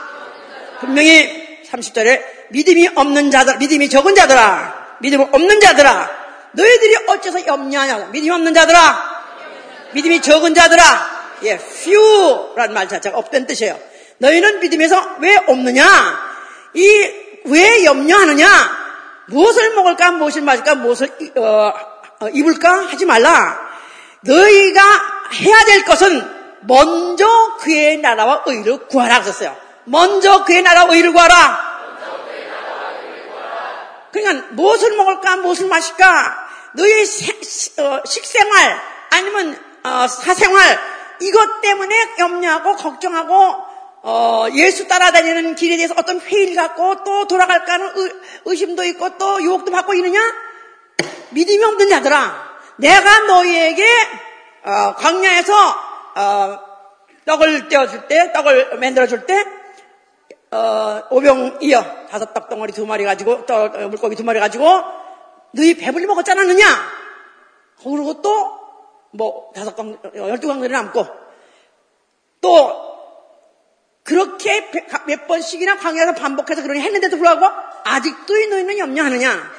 S1: 분명히 30절에 믿음이 없는 자들 믿음이 적은 자들아 믿음 없는 자들아 너희들이 어째서 염려하냐 믿음이 없는 자들아 믿음이 적은 자들아 예, few라는 말 자체가 없다는 뜻이에요. 너희는 믿음에서 왜 없느냐? 이 왜 염려하느냐? 무엇을 먹을까, 무엇을 마실까, 무엇을 어, 어, 입을까 하지 말라. 너희가 해야 될 것은 먼저 그의 나라와 의를 구하라 그랬어요. 먼저 그의 나라와 의를 구하라. 그러니까 무엇을 먹을까, 무엇을 마실까, 너희 어, 식생활 아니면 어, 사생활 이것 때문에 염려하고 걱정하고 어, 예수 따라다니는 길에 대해서 어떤 회의를 갖고 또 돌아갈까 하는 의, 심도 있고 또 유혹도 받고 있느냐? 믿음이 없는 자들아. 내가 너희에게 어, 광야에서 어, 떡을 떼어줄 때, 떡을 만들어줄 때 어, 오병 이어 다섯 떡 덩어리 두 마리 가지고 떡, 어, 물고기 두 마리 가지고 너희 배불리 먹었지 않았느냐? 그리고 또 뭐 다섯 강, 열두 강들이 남고 또 그렇게 몇 번씩이나 광야에서 반복해서 그러니 했는데도 불구하고 아직도 이 너희는 염려하느냐?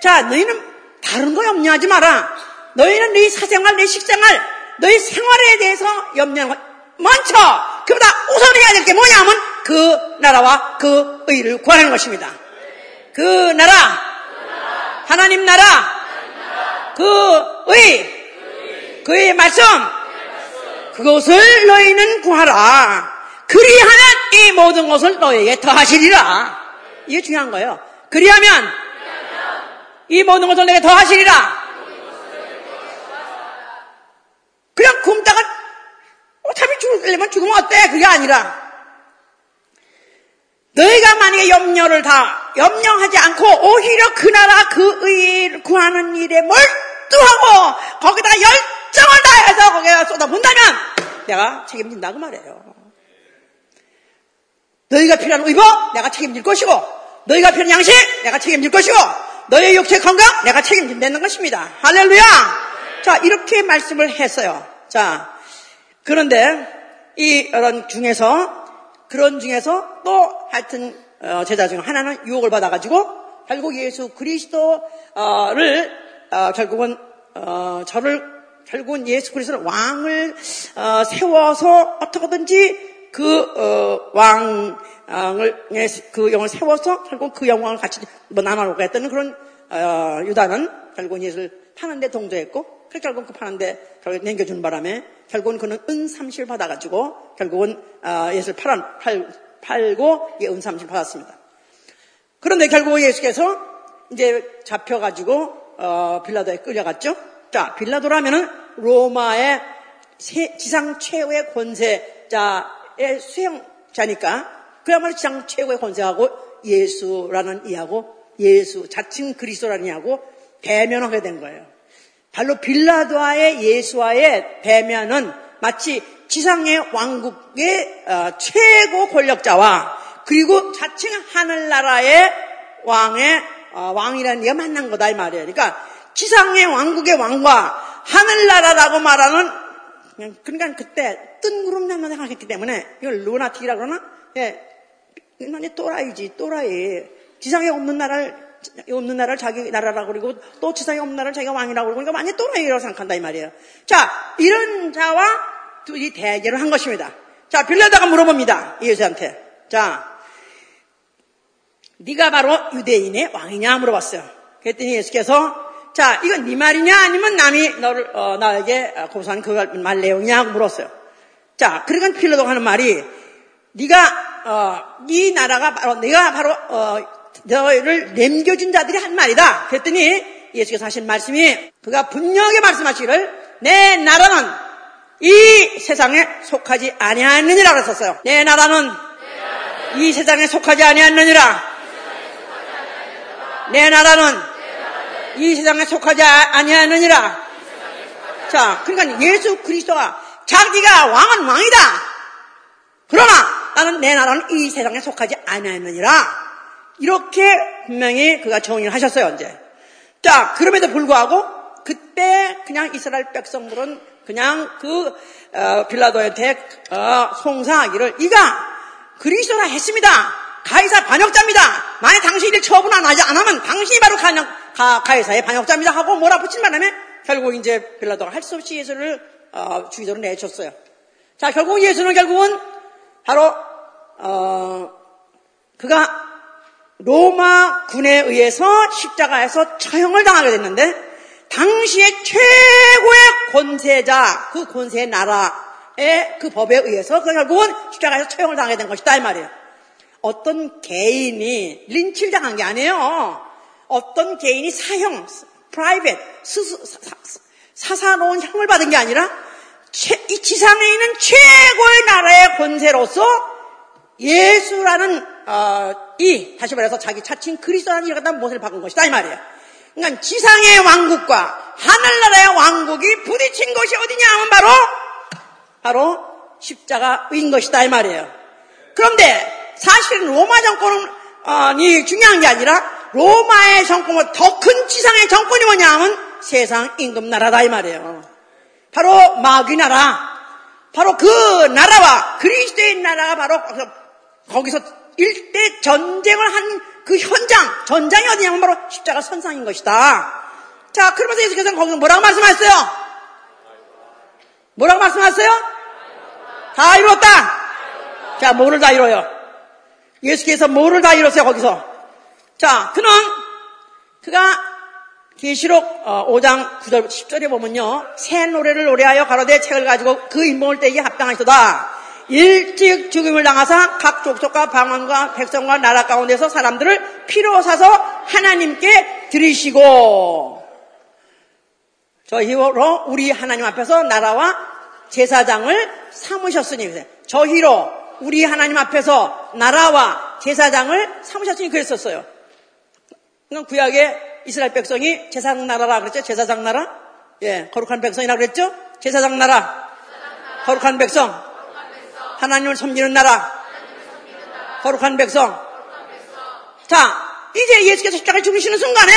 S1: 자, 너희는 다른 거 염려하지 마라. 너희는 너희 사생활, 너희 식생활, 너희 생활에 대해서 염려하는 것 먼저 그보다 우선 해야 될 게 뭐냐 하면 그 나라와 그 의를 구하는 것입니다. 그 나라, 하나님 나라, 그 의, 그의 말씀 그것을 너희는 구하라. 그리하면 이 모든 것을 너에게 더하시리라. 이게 중요한 거예요. 그리하면 이 모든 것을 내게 더하시리라. 그냥 굶다가 어차피 죽으려면 죽으면 어때? 그게 아니라 너희가 만약 인간의 염려를 다 염려하지 않고 오히려 그 나라 그 의를 구하는 일에 몰두하고 거기다 열정을 다해서 거기에 쏟아본다면 내가 책임진다고 말해요. 너희가 필요한 의복 내가 책임질 것이고 너희가 필요한 양식 내가 책임질 것이고 너의 육체 건강 내가 책임진다는 것입니다. 할렐루야. 자 이렇게 말씀을 했어요. 자 그런데 이런 중에서 그런 중에서 또 하여튼 어, 제자 중 하나는 유혹을 받아가지고 결국 예수 그리스도를 어, 결국은 어, 저를 결국은 예수 그리스도를 왕을 세워서 어떻게든지 그 왕을 그 영을 세워서 결국 그 영광을 같이 뭐 나눠놓겠다는 그런 유다는 결국 예수를 파는데 동조했고 그 결국 그 파는데 결국 남겨준 바람에 결국은 그는 은30을 받아가지고 결국은 어, 예수를 팔아, 팔, 팔고 예, 은30을 받았습니다. 그런데 결국 예수께서 이제 잡혀가지고 어, 빌라도에 끌려갔죠. 자, 빌라도라면은 로마의 지상 최고의 권세자의 수행자니까 그야말로 지상 최고의 권세하고 예수라는 이하고 예수 자칭 그리스도라는 이하고 대면하게 된 거예요. 바로 빌라도와의 예수와의 대면은 마치 지상의 왕국의 어, 최고 권력자와 그리고 자칭 하늘나라의 왕의 어, 왕이라는 이가 만난 거다 이 말이에요. 그러니까 지상의 왕국의 왕과 하늘나라라고 말하는 그러니까 그때 뜬구름 날만 생각했기 때문에 이걸 루나틱이라 그러나? 예, 이놈이 또라이지 또라이. 지상에 없는 나라를 없는 나라를 자기 나라라고 그러고 또 지상에 없는 나라를 자기가 왕이라고 그러고 그러니까 완전 또라이라고 생각한다 이 말이에요. 자, 이런 자와 둘이 대결을 한 것입니다. 자, 빌라다가 물어봅니다. 예수한테. 자, 네가 바로 유대인의 왕이냐 물어봤어요. 그랬더니 예수께서 자, 이건 네 말이냐 아니면 남이 너를 어, 나에게 고소한 그말 내용이냐 물었어요. 자, 그러니까 빌라도가 하는 말이 네가 어, 네 나라가 바로 내가 바로 어, 너희를 남겨준 자들이 한 말이다. 그랬더니 예수께서 하신 말씀이 그가 분명하게 말씀하시기를 내 나라는 이 세상에 속하지 아니하느니라 그랬었어요. 내 나라는 이 세상에 속하지 아니하느니라. 내 나라는 이 세상에 속하지 아니하느니라. 자, 그러니까 예수 그리스도가 자기가 왕은 왕이다. 그러나 나는 내 나라는 이 세상에 속하지 아니하느니라. 이렇게 분명히 그가 정의를 하셨어요, 이제. 자, 그럼에도 불구하고 그때 그냥 이스라엘 백성들은 그냥 그 어, 빌라도한테 어, 송사하기를 이가 그리스도라 했습니다. 가이사 반역자입니다. 만약 당신이 처분 안 하지 않으면 당신이 바로 가냥, 가, 가이사의 반역자입니다 하고 몰아붙인 바람에 결국 이제 빌라도가 할 수 없이 예수를 어, 주의적으로 내줬어요. 자, 결국 예수는 결국은 바로 어, 그가 로마 군에 의해서 십자가에서 처형을 당하게 됐는데 당시의 최고의 권세자 그 권세 나라의 그 법에 의해서 그 결국은 십자가에서 처형을 당하게 된 것이다 이 말이에요. 어떤 개인이 린치를 당한 게 아니에요. 어떤 개인이 사형, 프라이빗, 사사로운 형을 받은 게 아니라 이 지상에 있는 최고의 나라의 권세로서 예수라는 어, 이 다시 말해서 자기 차친 그리스도라는 갖다 못을 박은 것이다 이 말이에요. 그러니까 지상의 왕국과 하늘나라의 왕국이 부딪힌 것이 어디냐 하면 바로 바로 십자가인 것이다 이 말이에요. 그런데 사실은 로마 정권이 어, 중요한 게 아니라 로마의 정권은 더큰 지상의 정권이 뭐냐 하면 세상 임금 나라다 이 말이에요. 바로 마귀 나라. 바로 그 나라와 그리스도의 나라가 바로 거기서 일대 전쟁을 한 그 현장, 전장이 어디냐면 바로 십자가 선상인 것이다. 자, 그러면서 예수께서는 거기서 뭐라고 말씀하셨어요? 뭐라고 말씀하셨어요? 다 이뤘다. 자, 뭐를 다 이뤄요? 예수께서 뭐를 다 이뤘어요, 거기서? 자, 그는 그가 계시록 5장 어, 9절 10절에 보면요. 새 노래를 노래하여 가로대 책을 가지고 그 인봉을 떼기 합당하시도다. 일찍 죽임을 당하사 각 족속과 방언과 백성과 나라 가운데서 사람들을 피로 사서 하나님께 드리시고 저희로 우리 하나님 앞에서 나라와 제사장을 삼으셨으니 저희로 우리 하나님 앞에서 나라와 제사장을 삼으셨으니 그랬었어요. 구약에 이스라엘 백성이 제사장 나라라 그랬죠? 제사장 나라? 예, 거룩한 백성이라 그랬죠? 제사장 나라. 거룩한 백성. 하나님을 섬기는 나라. 거룩한 백성. 자, 이제 예수께서 십자가에 죽으시는 순간에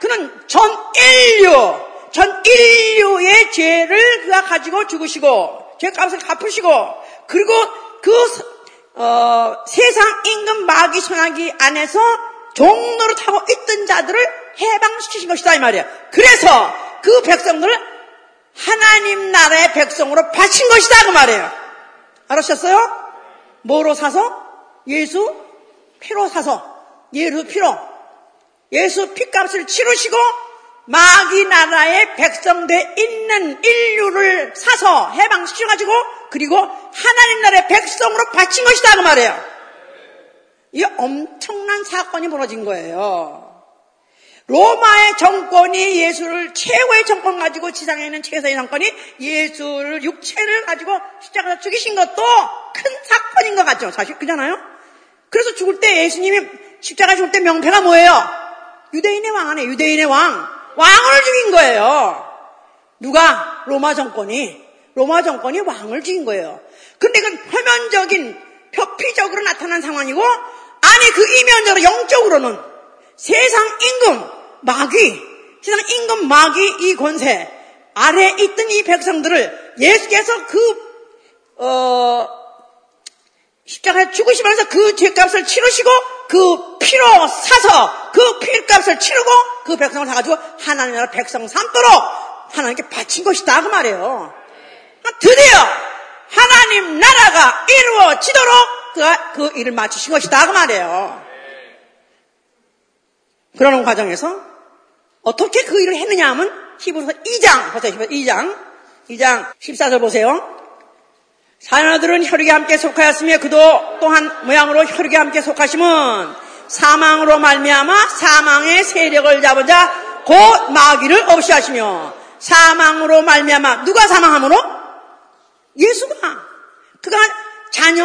S1: 그는 전 인류, 전 인류의 죄를 그가 가지고 죽으시고 죄 값을 갚으시고 그리고 그 어, 세상 임금 마귀 소나기 안에서 종로를 타고 있던 자들을 해방시키신 것이다 이 말이야. 그래서 그 백성들을 하나님 나라의 백성으로 바친 것이다 그 말이에요. 알았셨어요? 뭐로 사서? 예수 피로 사서 예수 피로 예수 피값을 치르시고 마귀 나라의 백성돼 있는 인류를 사서 해방시켜가지고 그리고 하나님 나라의 백성으로 바친 것이다 그 말이에요. 이 엄청난 사건이 벌어진 거예요. 로마의 정권이 예수를 최고의 정권 가지고 지상에 있는 최고의 정권이 예수를 육체를 가지고 십자가에 죽이신 것도 큰 사건인 것 같죠. 사실 그잖아요. 그래서 죽을 때 예수님이 십자가 죽을 때 명패가 뭐예요? 유대인의 왕 안에 유대인의 왕 왕을 죽인 거예요. 누가 로마 정권이 로마 정권이 왕을 죽인 거예요. 근데 그 표면적인 표피적으로 나타난 상황이고 아니 그 이면적으로 영적으로는 세상 임금 마귀 세상 임금 마귀 이 권세 아래 있던 이 백성들을 예수께서 그 어, 십자가에 죽으시면서 그 죄값을 치르시고 그 피로 사서 그 피값을 치르고 그 백성을 사가지고 하나님 나라 백성 삼도록 하나님께 바친 것이다 그 말이에요. 드디어 하나님 나라가 이루어지도록 그가 그 일을 마치신 것이다 그 말이에요. 그러는 과정에서 어떻게 그 일을 했느냐 하면 히브리서 2장 보세요. 히브리서 2장 2장 14절 보세요. 자녀들은 혈육에 함께 속하였으며 그도 또한 모양으로 혈육에 함께 속하심은 사망으로 말미암아 사망의 세력을 잡은 자 곧 마귀를 없이 하시며 사망으로 말미암아 누가 사망함으로? 예수가 그가 자녀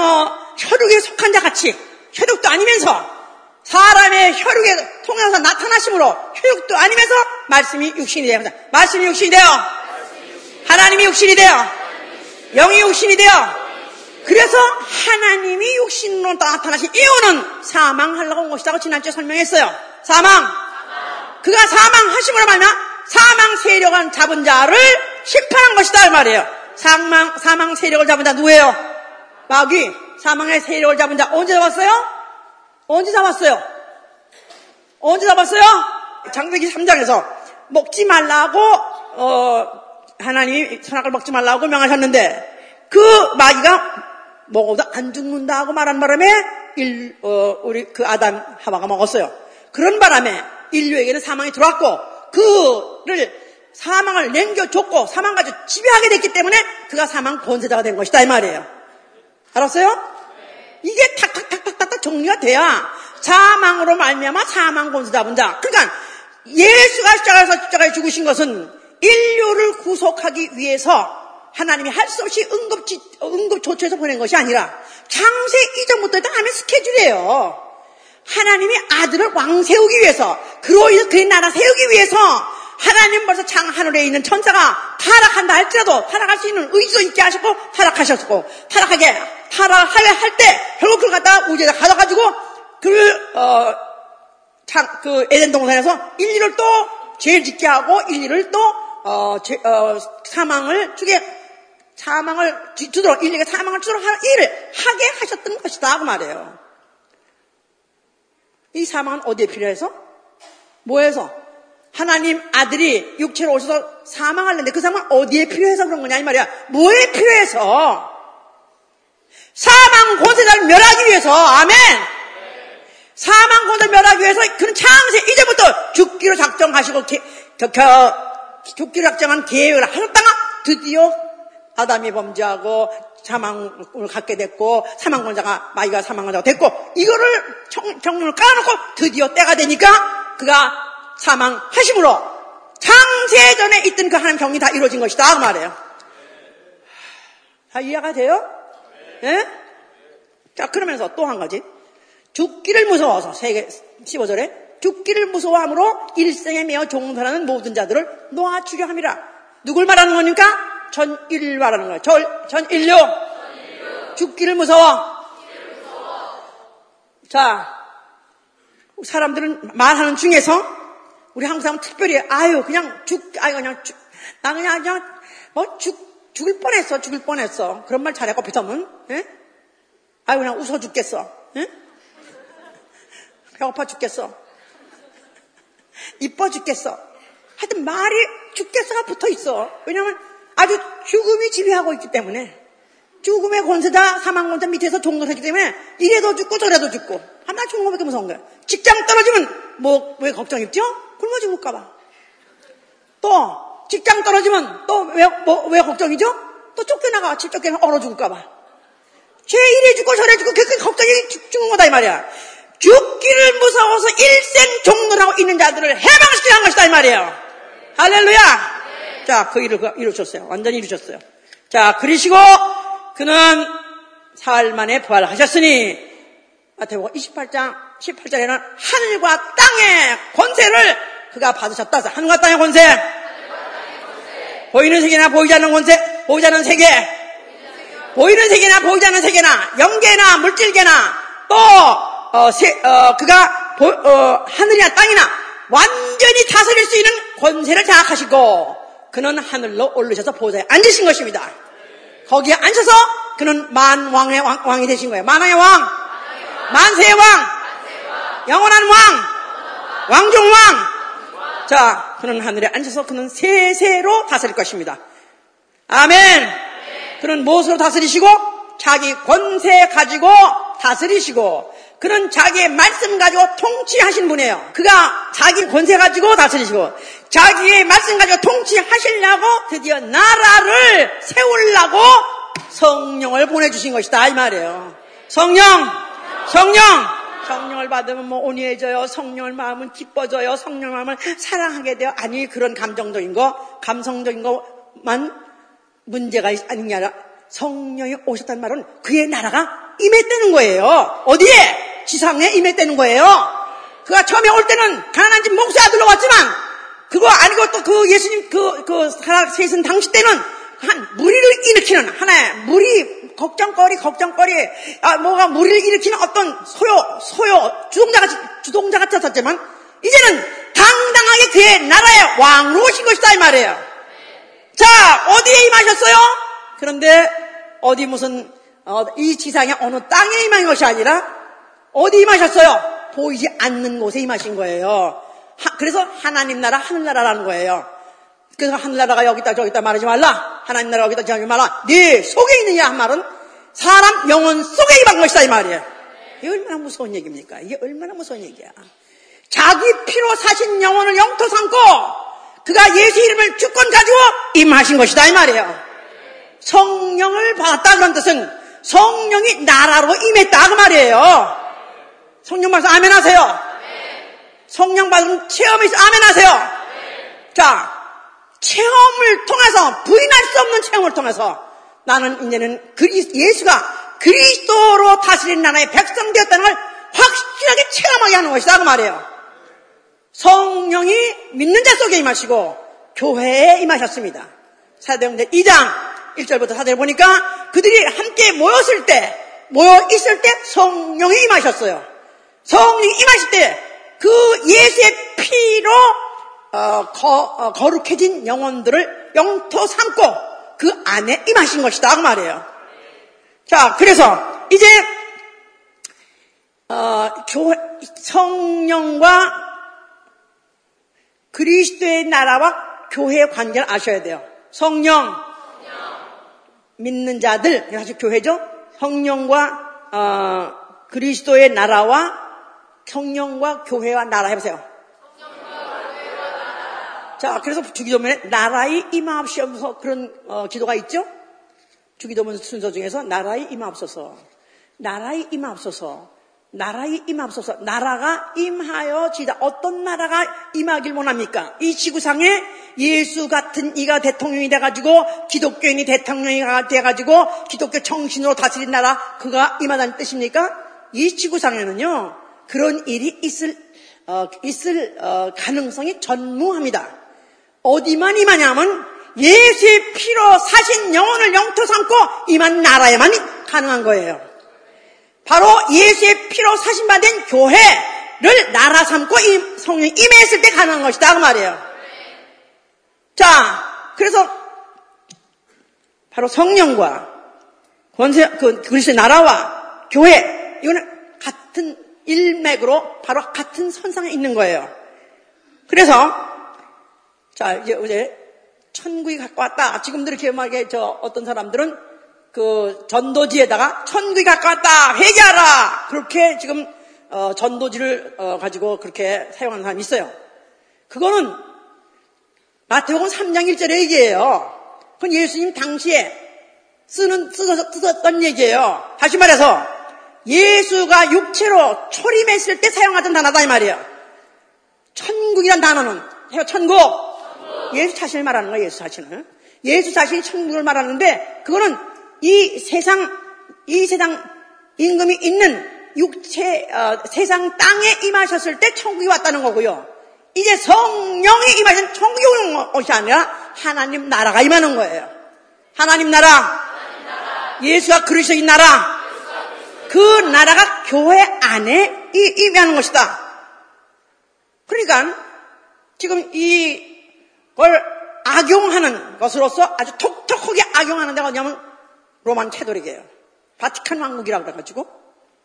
S1: 혈육에 속한 자 같이 혈육도 아니면서 사람의 혈육에 통해서 나타나심으로 혈육도 아니면서 말씀이 육신이 되어 말씀이 육신이 되어 하나님이 육신이 되어 영이 육신이 되어 그래서 하나님이 육신으로 나타나신 이유는 사망하려고 온 것이라고 지난주에 설명했어요. 사망. 그가 사망하심으로 말면 사망 세력을 잡은 자를 심판한 것이다 이 말이에요. 사망 사망 세력을 잡은 자 누구예요? 마귀. 사망의 세력을 잡은 자 언제 잡았어요? 언제 잡았어요? 언제 잡았어요? 장세기 3장에서 먹지 말라고 어, 하나님이 선악을 먹지 말라고 명하셨는데 그 마귀가 먹어도 안 죽는다고 말한 바람에 일, 어, 우리 그 아담 하와가 먹었어요. 그런 바람에 인류에게는 사망이 들어왔고 그를 사망을 남겨줬고 사망 가지고 지배하게 됐기 때문에 그가 사망 권세자가 된 것이다 이 말이에요. 알았어요? 이게 탁탁탁탁탁 정리가 돼야 사망으로 말미암아 사망 권세 잡은 자. 그러니까 예수가 십자가에서 십자가에 죽으신 것은 인류를 구속하기 위해서 하나님이 할 수 없이 응급, 응급 조처해서 보낸 것이 아니라 창세 이전부터 다음에 스케줄이에요. 하나님이 아들을 왕 세우기 위해서 그로 인해서 그의 나라 세우기 위해서 하나님 벌써 장 하늘에 있는 천사가 타락한다 할지라도 타락할 수 있는 의지도 있게 하셨고 타락하셨고 타락하게 타락하게 할때 결국 그걸 갖다가 우주에다 가져가지고 그, 어, 장, 그 에덴 동산에서 인류를 또 죄를 짓게 하고 인류를 또 어, 제, 어, 사망을 주게 사망을 주 도록 인류가 사망을 주도록 하는 일을 하게 하셨던 것이다 그 말이에요. 이 사망은 어디에 필요해서? 뭐해서? 하나님 아들이 육체로 오셔서 사망하는데 그 사망은 어디에 필요해서 그런 거냐 이 말이야. 뭐에 필요해서? 사망 권세자를 멸하기 위해서 아멘. 사망 권세를 멸하기 위해서 그는 창세 이제부터 죽기로 작정하시고 겨, 겨, 죽기로 작정한 계획을 하셨다가 드디어 아담이 범죄하고 사망을 갖게 됐고 사망 권자가 마이가 사망 권자가 됐고 이거를 정, 정문을 깔아놓고 드디어 때가 되니까 그가 사망하심으로 창세전에 있던 그 하나님 경이 다 이루어진 것이다 그 말이에요. 다 이해가 돼요? 예? 자, 그러면서 또 한 가지. 죽기를 무서워서, 세계 15절에, 죽기를 무서워함으로 일생에 매어 종사하는 모든 자들을 놓아주려 함이라. 누굴 말하는 겁니까? 전일 말하는 거예요. 전, 전인류. 죽기를 무서워. 자, 사람들은 말하는 중에서 우리 사람은 특별히 아유 그냥 죽 아유 그냥 죽, 나 그냥 그냥 뭐 죽 죽을 뻔했어 죽을 뻔했어. 그런 말 잘하고 비타면 예? 아유 그냥 웃어 죽겠어. 예? 배고파 죽겠어. 이뻐 죽겠어. 하여튼 말이 죽겠어가 붙어 있어. 왜냐면 아주 죽음이 지배하고 있기 때문에. 죽음의 권세다 사망 권세 밑에서 종노하기 때문에 이래도 죽고 저래도 죽고. 하나 죽는 것밖에 무서운 거야. 직장 떨어지면 뭐 왜 걱정 있죠? 굶어 죽을까봐. 또 직장 떨어지면 또 왜 뭐, 왜 걱정이죠? 또 쫓겨나가 쫓겨나 얼어 죽을까봐 죄 이래 죽고 저래 죽고 그 걱정이 죽는 거다 이 말이야 죽기를 무서워서 일생 종노하고 있는 자들을 해방시키는 것이다 이 말이에요 할렐루야 자, 그 일을 이루셨어요. 완전히 이루셨어요. 자, 그러시고 그는 사흘 만에 부활하셨으니 마태복음 28장 18절에는 하늘과 땅의 권세를 그가 받으셨다. 하늘과 땅의 권세. 보이는 세계나 보이지 않는 권세, 보이지 않는 세계. 보이는 세계나 보이지 않는 세계나 영계나 물질계나 또 어, 세, 어, 그가 보, 어, 하늘이나 땅이나 완전히 다스릴 수 있는 권세를 장악하시고 그는 하늘로 올르셔서 보좌에 앉으신 것입니다. 거기에 앉아서 그는 만왕의 왕, 이 되신 거예요. 만왕의 왕, 만세의 왕, 영원한 왕, 왕. 자, 그는 하늘에 앉아서 그는 세세로 다스릴 것입니다. 아멘. 그는 무엇으로 다스리시고 자기 권세 가지고 다스리시고 그는 자기의 말씀 가지고 통치하신 분이에요. 그가 자기 권세 가지고 다스리시고 자기의 말씀 가지고 통치하시려고 드디어 나라를 세우려고 성령을 보내주신 것이다 이 말이에요. 성령, 성령, 성령을 받으면 뭐 온유해져요. 성령을 마음은 기뻐져요. 성령 마음을 사랑하게 돼요. 아니 그런 감정적인 거, 감성적인 것만 문제가 아니냐. 성령이 오셨다는 말은 그의 나라가 임했다는 거예요. 어디에? 지상에 임했다는 거예요. 그가 처음에 올 때는 가난한 집 목사 아들로 왔지만 그거 아니고 또 그 예수님 그, 그 살아계신 당시 때는 한 무리를 일으키는 하나의 무리 걱정거리 걱정거리 아 뭐가 무리를 일으키는 어떤 소요 소요 주동자 같이 주동자 같았었지만 이제는 당당하게 그의 나라의 왕으로 오신 것이다 이 말이에요. 자 어디에 임하셨어요? 그런데 어디 무슨 어, 이 지상의 어느 땅에 임한 것이 아니라 어디 임하셨어요? 보이지 않는 곳에 임하신 거예요. 하, 그래서 하나님 나라, 하늘나라라는 거예요. 그래서 하늘 나라가 여기 있다 저기 있다 말하지 말라. 하나님 나라 여기 있다 저기 말라. 네 속에 있느냐 한 말은 사람 영혼 속에 임한 것이다 이 말이에요. 이게 얼마나 무서운 얘기입니까? 이게 얼마나 무서운 얘기야. 자기 피로 사신 영혼을 영토 삼고 그가 예수 이름을 주권 가지고 임하신 것이다 이 말이에요. 성령을 받았다 그런 뜻은 성령이 나라로 임했다 그 말이에요. 성령 말씀 아멘 하세요. 성령 받은 체험이 있어 아멘 하세요. 자, 체험을 통해서 부인할 수 없는 체험을 통해서 나는 이제는 그리, 예수가 그리스도로 다스린 나라의 백성 되었다는 걸 확실하게 체험하게 하는 것이다 그 말이에요. 성령이 믿는 자 속에 임하시고 교회에 임하셨습니다. 사도행전 2장 1절부터 4절 보니까 그들이 함께 모였을 때 모여 있을 때 성령이 임하셨어요. 성령이 임하실 때 그 예수의 피로 어, 거, 어, 거룩해진 영혼들을 영토 삼고 그 안에 임하신 것이다 그 말이에요. 자, 그래서 이제 어, 교, 성령과 그리스도의 나라와 교회의 관계를 아셔야 돼요. 성령, 믿는 자들, 사실 교회죠. 성령과 어, 그리스도의 나라와 성령과 교회와 나라 해보세요. 자, 그래서 주기도문에 나라의 임하옵시면서 그런 어, 기도가 있죠? 주기도문 순서 중에서 나라의 임하옵소서. 나라의 임하옵소서. 나라에 임하소서. 나라가 임하여 지다. 어떤 나라가 임하길 원합니까? 이 지구상에 예수 같은 이가 대통령이 돼가지고 기독교인이 대통령이 돼가지고 기독교 정신으로 다스린 나라 그가 임하다는 뜻입니까? 이 지구상에는요 그런 일이 있을 어, 있을 어, 가능성이 전무합니다. 어디만 임하냐면 예수의 피로 사신 영혼을 영토 삼고 임한 나라에만 가능한 거예요. 바로 예수의 피로 사신받은 교회를 나라 삼고 성령 임했을 때 가능한 것이다 그 말이에요. 자, 그래서 바로 성령과 권세 그 그리스도의 나라와 교회 이거는 같은 일맥으로 바로 같은 선상에 있는 거예요. 그래서 자 이제 이제 천국이 갖고 왔다. 지금들 이렇게 말하게 저 어떤 사람들은 그 전도지에다가 천국이 갖고 왔다. 회개하라. 그렇게 지금 어, 전도지를 어, 가지고 그렇게 사용하는 사람이 있어요. 그거는 마태복음 3장 1절의 얘기예요. 그건 예수님 당시에 쓰는 쓰었던 얘기예요. 다시 말해서 예수가 육체로 초림했을 때 사용하던 단어다 이 말이에요. 천국이란 단어는 천국 예수 자신을 말하는 거예요. 예수 자신을 예수 자신이 천국을 말하는데 그거는 이 세상 이 세상 임금이 있는 육체 어, 세상 땅에 임하셨을 때 천국이 왔다는 거고요. 이제 성령이 임하신 천국이 오는 것이 아니라 하나님 나라가 임하는 거예요. 하나님 나라, 예수가 그리스도인 나라, 그 나라가 교회 안에 임하는 것이다. 그러니까 지금 이 걸 악용하는 것으로서 아주 톡톡하게 악용하는 데가 어디냐면 로만 캐도릭이에요. 바티칸 왕국이라고 그래가지고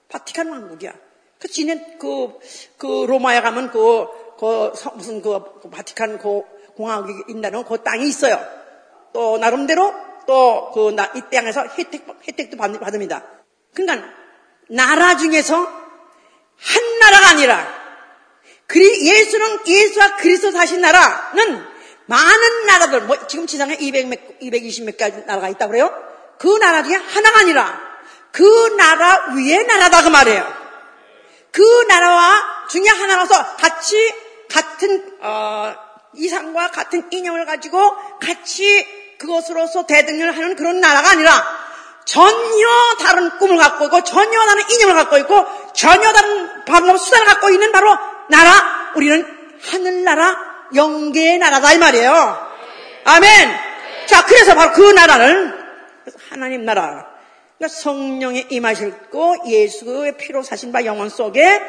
S1: 바티칸 왕국이야. 그 지네 그, 그 로마에 가면 그, 그 무슨 그, 그 바티칸 그 공화국이 있다는 그 땅이 있어요. 또 나름대로 또 그 이 땅에서 혜택 혜택도 받습니다. 그러니까 나라 중에서 한 나라가 아니라 그리 예수는 예수와 그리스도 사신 나라는 많은 나라들 뭐 지금 지상에 200 몇, 220몇 가지 나라가 있다고 그래요. 그 나라 중에 하나가 아니라 그 나라 위의 나라다 그 말이에요. 그 나라와 중에 하나라서 같이 같은 어, 이상과 같은 인형을 가지고 같이 그것으로서 대등을 하는 그런 나라가 아니라 전혀 다른 꿈을 갖고 있고 전혀 다른 인형을 갖고 있고 전혀 다른 방법 수단을 갖고 있는 바로 나라 우리는 하늘나라 영계의 나라다 이 말이에요. 아멘. 자 그래서 바로 그 나라를 하나님 나라 그러니까 성령이 임하실고 예수의 피로 사신 바 영혼 속에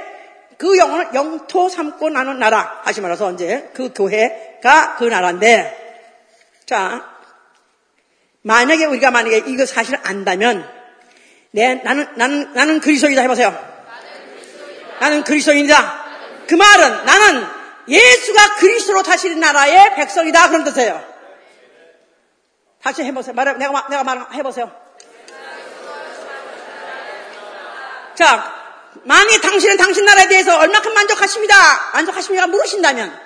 S1: 그 영혼을 영토 삼고 나는 나라 다시 말해서 언제 그 교회가 그 나라인데 자 만약에 우리가 만약에 이거 사실을 안다면 내 나는 나는 나는 그리스도이다 해보세요. 나는 그리스도인이다. 그 말은 나는 예수가 그리스도로 다시는 나라의 백성이다 그런 뜻이에요. 다시 해보세요. 말해 내가 내가 말 해보세요. 자, 만약 당신은 당신 나라에 대해서 얼마큼 만족하십니다. 만족하십니까? 물으신다면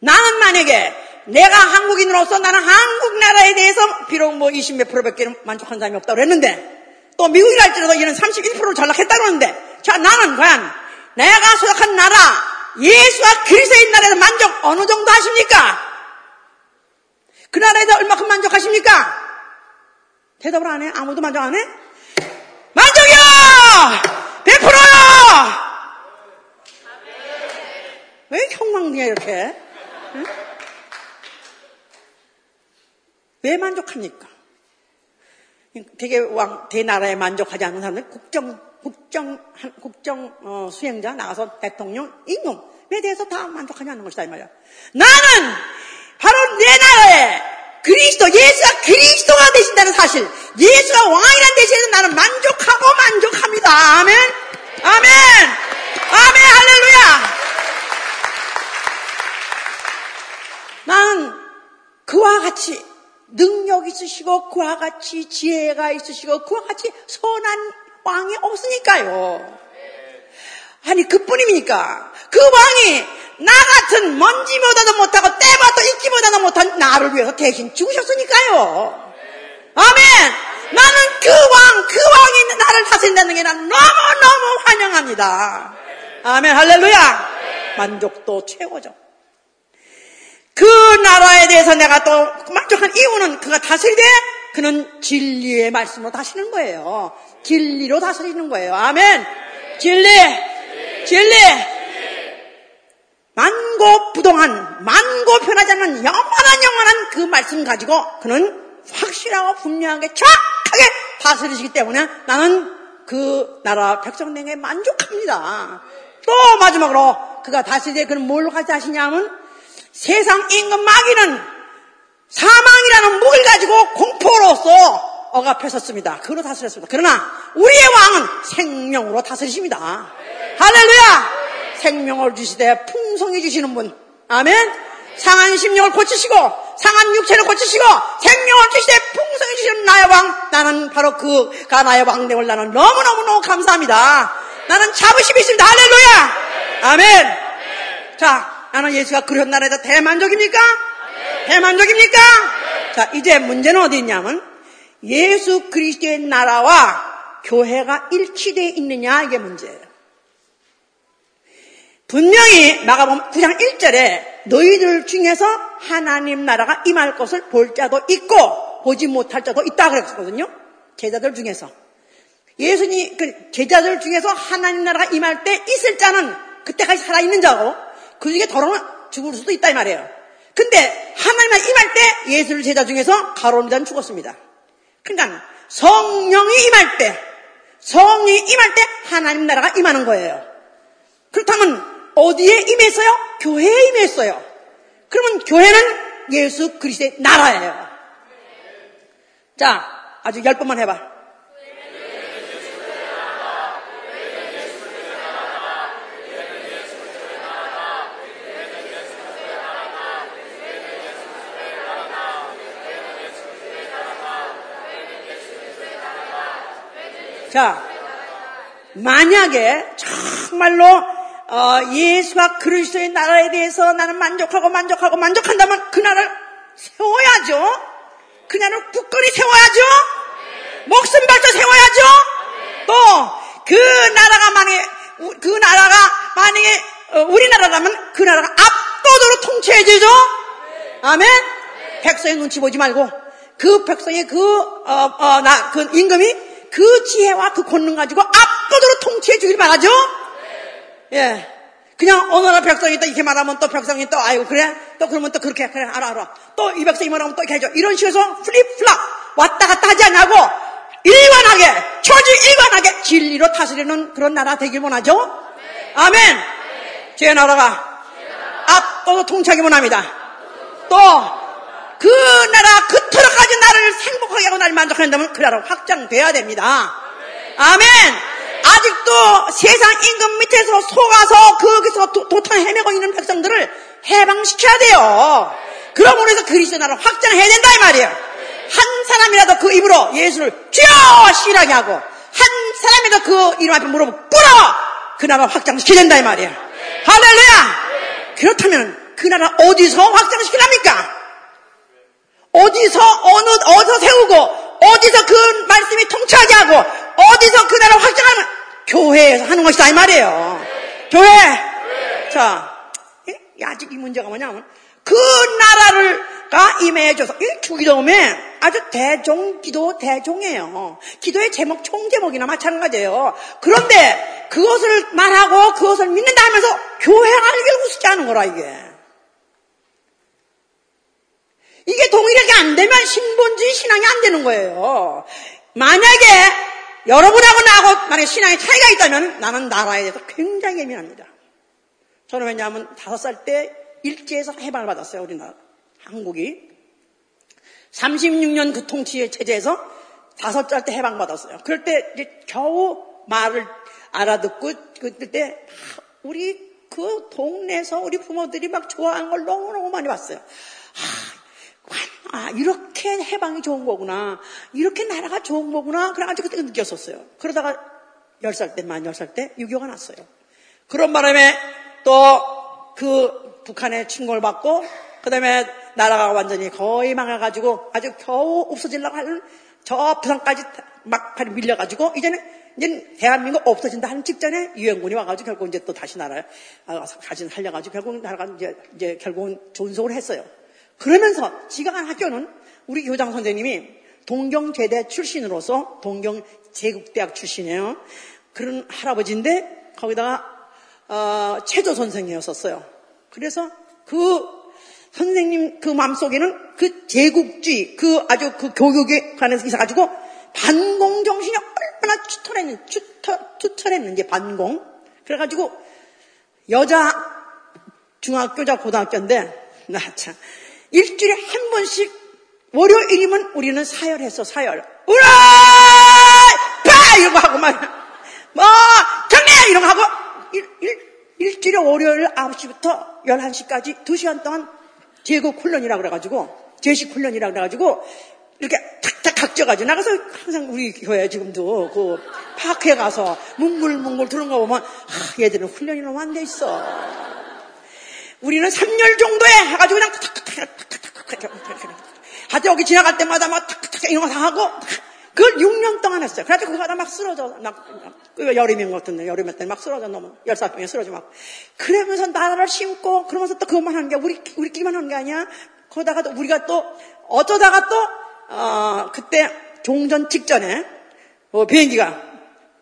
S1: 나는 만약에 내가 한국인으로서 나는 한국 나라에 대해서 비록 뭐 20몇 프로밖에 만족한 사람이 없다고 그랬는데 또 미국이랄지라도 이는 31%로 전락했다고 그러는데 자 나는 과연 내가 소속한 나라 예수와 그리스도의 나라에서 만족 어느 정도 하십니까? 그 나라에서 얼마큼 만족하십니까? 대답을 안 해? 아무도 만족 안 해? 만족이야! 100%야! 왜 형광등이야 이렇게? 응? 왜 만족합니까? 되게 왕, 대나라에 만족하지 않는 사람들 국정, 국정, 국정, 어, 수행자 나가서 대통령, 임금에 대해서 다 만족하지 않는 것이다, 이 말이야. 나는 바로 내 나라에 그리스도, 예수가 그리스도가 되신다는 사실, 예수가 왕이라는 대신에 나는 만족하고 만족합니다. 아멘! 아멘! 아멘! 할렐루야! 나는 그와 같이 능력 있으시고 그와 같이 지혜가 있으시고 그와 같이 선한 왕이 없으니까요. 아니 그뿐입니까? 그 왕이 나 같은 먼지보다도 못하고 때봐도 있기보다도 못한 나를 위해서 대신 죽으셨으니까요. 아멘. 나는 그 왕, 그 왕이 나를 다스린다는 게 난 너무너무 환영합니다. 아멘, 할렐루야. 만족도 최고죠. 그 나라에 대해서 내가 또 만족한 이유는 그가 다스리되 그는 진리의 말씀으로 다스리는 거예요. 진리로 다스리는 거예요. 아멘. 진리, 진리. 만고 부동한, 만고 변하지 않는 영원한 영원한 그 말씀 가지고 그는 확실하고 분명하게 정확하게 다스리시기 때문에 나는 그 나라 백성들에게 만족합니다. 또 마지막으로 그가 다스리되 그는 뭘로 가지 하시냐면 세상 임금 마귀는 사망이라는 무기를 가지고 공포로서 억압했었습니다. 그로 다스렸습니다. 그러나 우리의 왕은 생명으로 다스리십니다. 할렐루야! 생명을 주시되 풍성히 주시는 분. 아멘. 상한 심령을 고치시고 상한 육체를 고치시고 생명을 주시되 풍성히 주시는 나의 왕. 나는 바로 그가 나의 왕됨을 나는 너무너무너무 감사합니다. 나는 자부심이 있습니다. 할렐루야! 아멘. 자, 나는 예수가 그런 나라에서 대만족입니까? 대만족입니까? 자, 이제 문제는 어디 있냐면 예수 그리스도의 나라와 교회가 일치되어 있느냐 이게 문제예요. 분명히 마가복음 9장 1절에 너희들 중에서 하나님 나라가 임할 것을 볼 자도 있고 보지 못할 자도 있다 그랬거든요. 제자들 중에서. 예수님 그 제자들 중에서 하나님 나라가 임할 때 있을 자는 그때까지 살아 있는 자고 그 중에 더러면 죽을 수도 있다 이 말이에요. 근데 하나님 임할 때 예수를 제자 중에서 가론자는 죽었습니다. 그러니까 성령이 임할 때 성령이 임할 때 하나님 나라가 임하는 거예요. 그렇다면 어디에 임했어요? 교회에 임했어요. 그러면 교회는 예수 그리스도의 나라예요. 자, 아주 열 번만 해봐. 자, 만약에 정말로 어, 예수와 그리스도의 나라에 대해서 나는 만족하고 만족하고 만족한다면 그 나라를 세워야죠. 그 나라를 굳건히 세워야죠. 목숨 바쳐 세워야죠. 또 그 나라가 만약에 그 나라가 만약에 어, 우리나라라면 그 나라가 압도적으로 통치해주죠. 아멘. 백성의 눈치 보지 말고 그 백성의 그 어 어 나 그 임금이 그 지혜와 그 권능 가지고 압도적으로 통치해 주길 바라죠. 예. 그냥 어느 나라 백성이 또 이렇게 말하면 또 백성이 또 아이고 그래? 또 그러면 또 그렇게 그래 알아 알아. 또 이 백성이 말하면 또 이렇게 해줘. 이런 식으로 플립플랍 왔다 갔다 하지 않냐고. 일관하게 초지 일관하게 진리로 다스리는 그런 나라 되길 원하죠? 아멘. 제 나라가 압도도 통치하기 원합니다. 또 그 나라 그토록까지 나를 행복하게 하고 나를 만족한다면 그 나라 확장돼야 됩니다 아멘 아직도 세상 임금 밑에서 속아서 거기서 도탄 헤매고 있는 백성들을 해방시켜야 돼요. 그러므로 해서 그리스도 나라 확장해야 된다 이 말이에요. 한 사람이라도 그 입으로 예수를 주여 시라게 하고 한 사람이라도 그 이름 앞에 물어보고 뿌려 그 나라 확장시켜야 된다 이 말이에요. 할렐루야. 그렇다면 그 나라 어디서 확장시키랍니까? 어디서 어느 어디서 세우고 어디서 그 말씀이 통치하게 하고 어디서 그 나라 확장하는 교회에서 하는 것이다 이 말이에요. 교회. 자, 아직 이 문제가 뭐냐면 그 나라를가 임해줘서 이 주기도문에 아주 대종 기도 대종이에요. 기도의 제목 총제목이나 마찬가지예요. 그런데 그것을 말하고 그것을 믿는다 하면서 교회가 알게 우습지 않은 거라 이게. 이게 동일하게 안 되면 신본주의 신앙이 안 되는 거예요. 만약에 여러분하고 나하고 만약 신앙의 차이가 있다면 나는 나라에 대해서 굉장히 예민합니다. 저는 왜냐하면 다섯 살 때 일제에서 해방을 받았어요. 우리나라 한국이 36년 그 통치 체제에서 다섯 살 때 해방받았어요. 그럴 때 이제 겨우 말을 알아듣고 그때 우리 그 동네에서 우리 부모들이 막 좋아하는 걸 너무너무 많이 봤어요. 아, 아, 이렇게 해방이 좋은 거구나. 이렇게 나라가 좋은 거구나. 그래가지고 그때 느꼈었어요. 그러다가 10살 때, 만 10살 때 6.25가 났어요. 그런 바람에 또 그 북한의 침공을 받고, 그 다음에 나라가 완전히 거의 망해가지고 아주 겨우 없어지려고 하는 저 부산까지 막판에 밀려가지고 이제는 이제 대한민국 없어진다 하는 직전에 유엔군이 와가지고 결국 이제 또 다시 나라 아, 다시 살려가지고 결국 나라가 이제 이제 결국은 존속을 했어요. 그러면서 간 학교는 우리 교장 선생님이 동경제대 출신으로서 동경 제국대학 출신이에요. 그런 할아버지인데 거기다가 어, 체조 선생이었었어요. 그래서 그 선생님 그 마음속에는 그 제국주의, 그 아주 그 교육에 관해서 있어가지고 반공 정신이 얼마나 추털했는, 추털, 추털했는지 반공. 그래가지고 여자 중학교자 고등학교인데 [laughs] 나 참 일주일에 한 번씩 월요일이면 우리는 사열했어 사열. 우라 파 이러고 하고 막 뭐 경례 이러고 하고 일, 일, 일주일에 월요일 9시부터 11시까지 2시간 동안 제국 훈련이라 그래가지고 제식 훈련이라 그래가지고 이렇게 탁탁 각져가지고 나가서 항상 우리 교회 지금도 그 파크에 가서 뭉글뭉글 들은 거 보면 아, 얘들은 훈련이 너무 안 돼 있어. 우리는 3열 정도에 해가지고 그냥 탁탁탁탁탁탁탁 하여튼 여기 지나갈 때마다 막 탁탁탁 이런 거 다 하고 그걸 6년 동안 했어요. 그래가지고 그거 하막 쓰러져. 막, 그 여름인 것 같은데, 여름에 때막 쓰러져, 너무. 열사병에 쓰러져 막. 그러면서 나라를 심고, 그러면서 또 그것만 하는 게, 우리, 우리끼리만 하는 게 아니야. 그러다가 또 우리가 또, 어쩌다가 또, 어, 그때 종전 직전에, 어, 비행기가,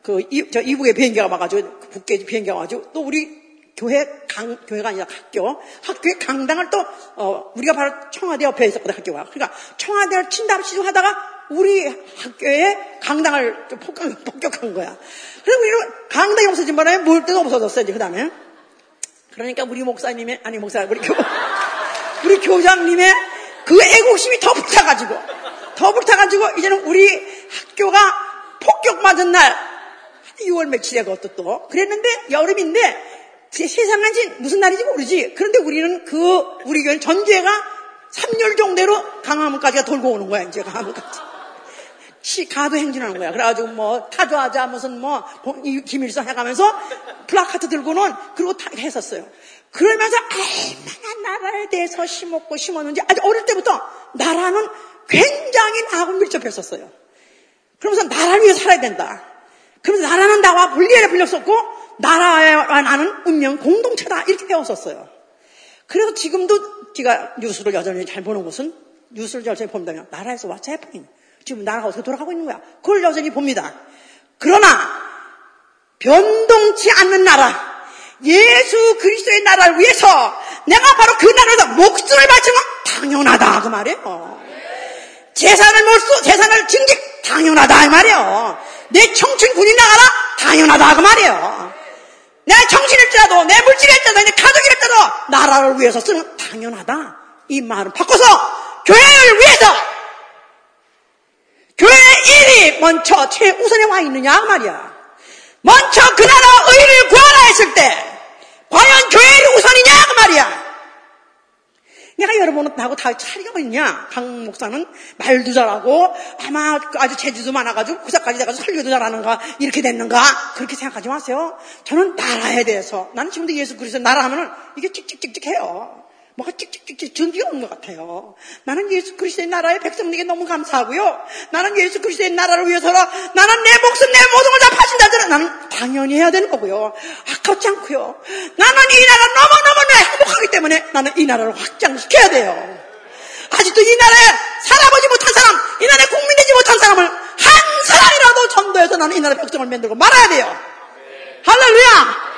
S1: 그, 이, 저 이북에 비행기가 와가지고, 북계 비행기가 와가지고, 또 우리 교회 강, 교회가 아니라 학교, 학교의 강당을 또, 어, 우리가 바로 청와대 옆에 있었거든, 학교가. 그러니까 청와대를 친다고 시도 하다가 우리 학교에 강당을 좀 폭격, 폭격한 거야. 그래서 우리는 강당이 없어진 바람에 뭘 때도 없어졌어요, 이제 그 다음에. 그러니까 우리 목사님의, 아니 목사, 우리 교, [laughs] 우리 교장님의 그 애국심이 더 불타가지고, 더 불타가지고, 이제는 우리 학교가 폭격 맞은 날, 6월 며칠에 그것도 또. 그랬는데, 여름인데, 세상은 무슨 날인지 모르지. 그런데 우리는 그, 우리 교회는 전체가 3열 정도로 광화문까지가 돌고 오는 거야, 이제 광화문까지. 시, 가도 행진하는 거야. 그래가지고 뭐, 타도하자, 무슨 뭐, 김일성 해가면서 플래카드 들고는, 그리고 다 했었어요. 그러면서 얼마나 나라에 대해서 심었고 심었는지 아주 어릴 때부터 나라는 굉장히 나하고 밀접했었어요. 그러면서 나라를 위해 살아야 된다. 그러면서 나라는 나와 분리해 불렸었고, 나라와 나는 운명 공동체다. 이렇게 배웠었어요. 그래서 지금도 제가 뉴스를 여전히 잘 보는 것은 뉴스를 여전히 본다면 나라에서 what's happening? 지금 나라가 어떻게 돌아가고 있는 거야? 그걸 여전히 봅니다. 그러나 변동치 않는 나라 예수 그리스도의 나라를 위해서 내가 바로 그 나라에서 목숨을 바치는 건 당연하다 그 말이에요. 재산을 몰수 재산을 증직 당연하다 이 말이에요. 내 청춘 군인 나가라 당연하다 그 말이에요. 내 정신일지라도 내 물질일지라도 내 가족일지라도 나라를 위해서 쓰는 당연하다 이 말은 바꿔서 교회를 위해서 교회 일이 먼저 최우선에 와 있느냐 그 말이야. 먼저 그 나라 의를 구하라 했을 때 과연 교회를 우선이냐 그 말이야. 내가 여러분하고 다 차이가 뭐있냐? 강 목사는 말도 잘하고 아마 아주 재주도 많아가지고 구사까지 돼가지고 설교도 잘하는가 이렇게 됐는가 그렇게 생각하지 마세요. 저는 나라에 대해서 나는 지금도 예수 그리스도 나라 하면은 이게 찍찍찍찍해요. 뭐가 찍찍찍찍 준비가 오는 것 같아요. 나는 예수 그리스도의 나라의 백성에게 너무 감사하고요. 나는 예수 그리스도의 나라를 위해서라 나는 내 목숨 내 모든 걸다 파신다더라 나는 당연히 해야 되는 거고요. 아깝지 않고요. 나는 이 나라 너무너무 행복하기 때문에 나는 이 나라를 확장시켜야 돼요. 아직도 이 나라에 살아보지 못한 사람, 이 나라에 국민 되지 못한 사람을 한 사람이라도 전도해서 나는 이 나라 백성을 만들고 말아야 돼요. 할렐루야!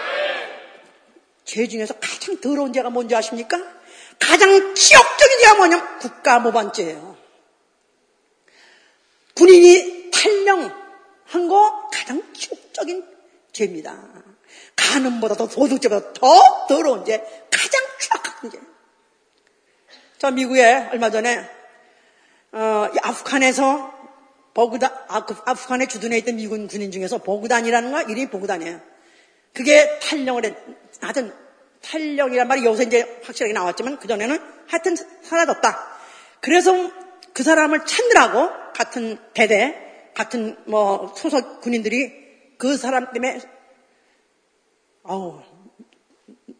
S1: 죄 중에서 가장 더러운 죄가 뭔지 아십니까? 가장 치욕적인 죄가 뭐냐면 국가모반죄예요. 군인이 탈령한 거 가장 치욕적인 죄입니다. 가늠보다도 도둑죄보다 더 더러운 죄, 가장 추악한 죄. 저 미국에 얼마 전에 어, 아프간에서 버그단, 아프간에 주둔해 있던 미군 군인 중에서 버그단이라는 거 이름이 버그단이에요. 그게 탈령을 했, 하여튼 탄력이란 말이 여기서 이제 확실하게 나왔지만 그전에는 하여튼 사라졌다. 그래서 그 사람을 찾느라고 같은 대대, 같은 뭐 소속 군인들이 그 사람 때문에 어우,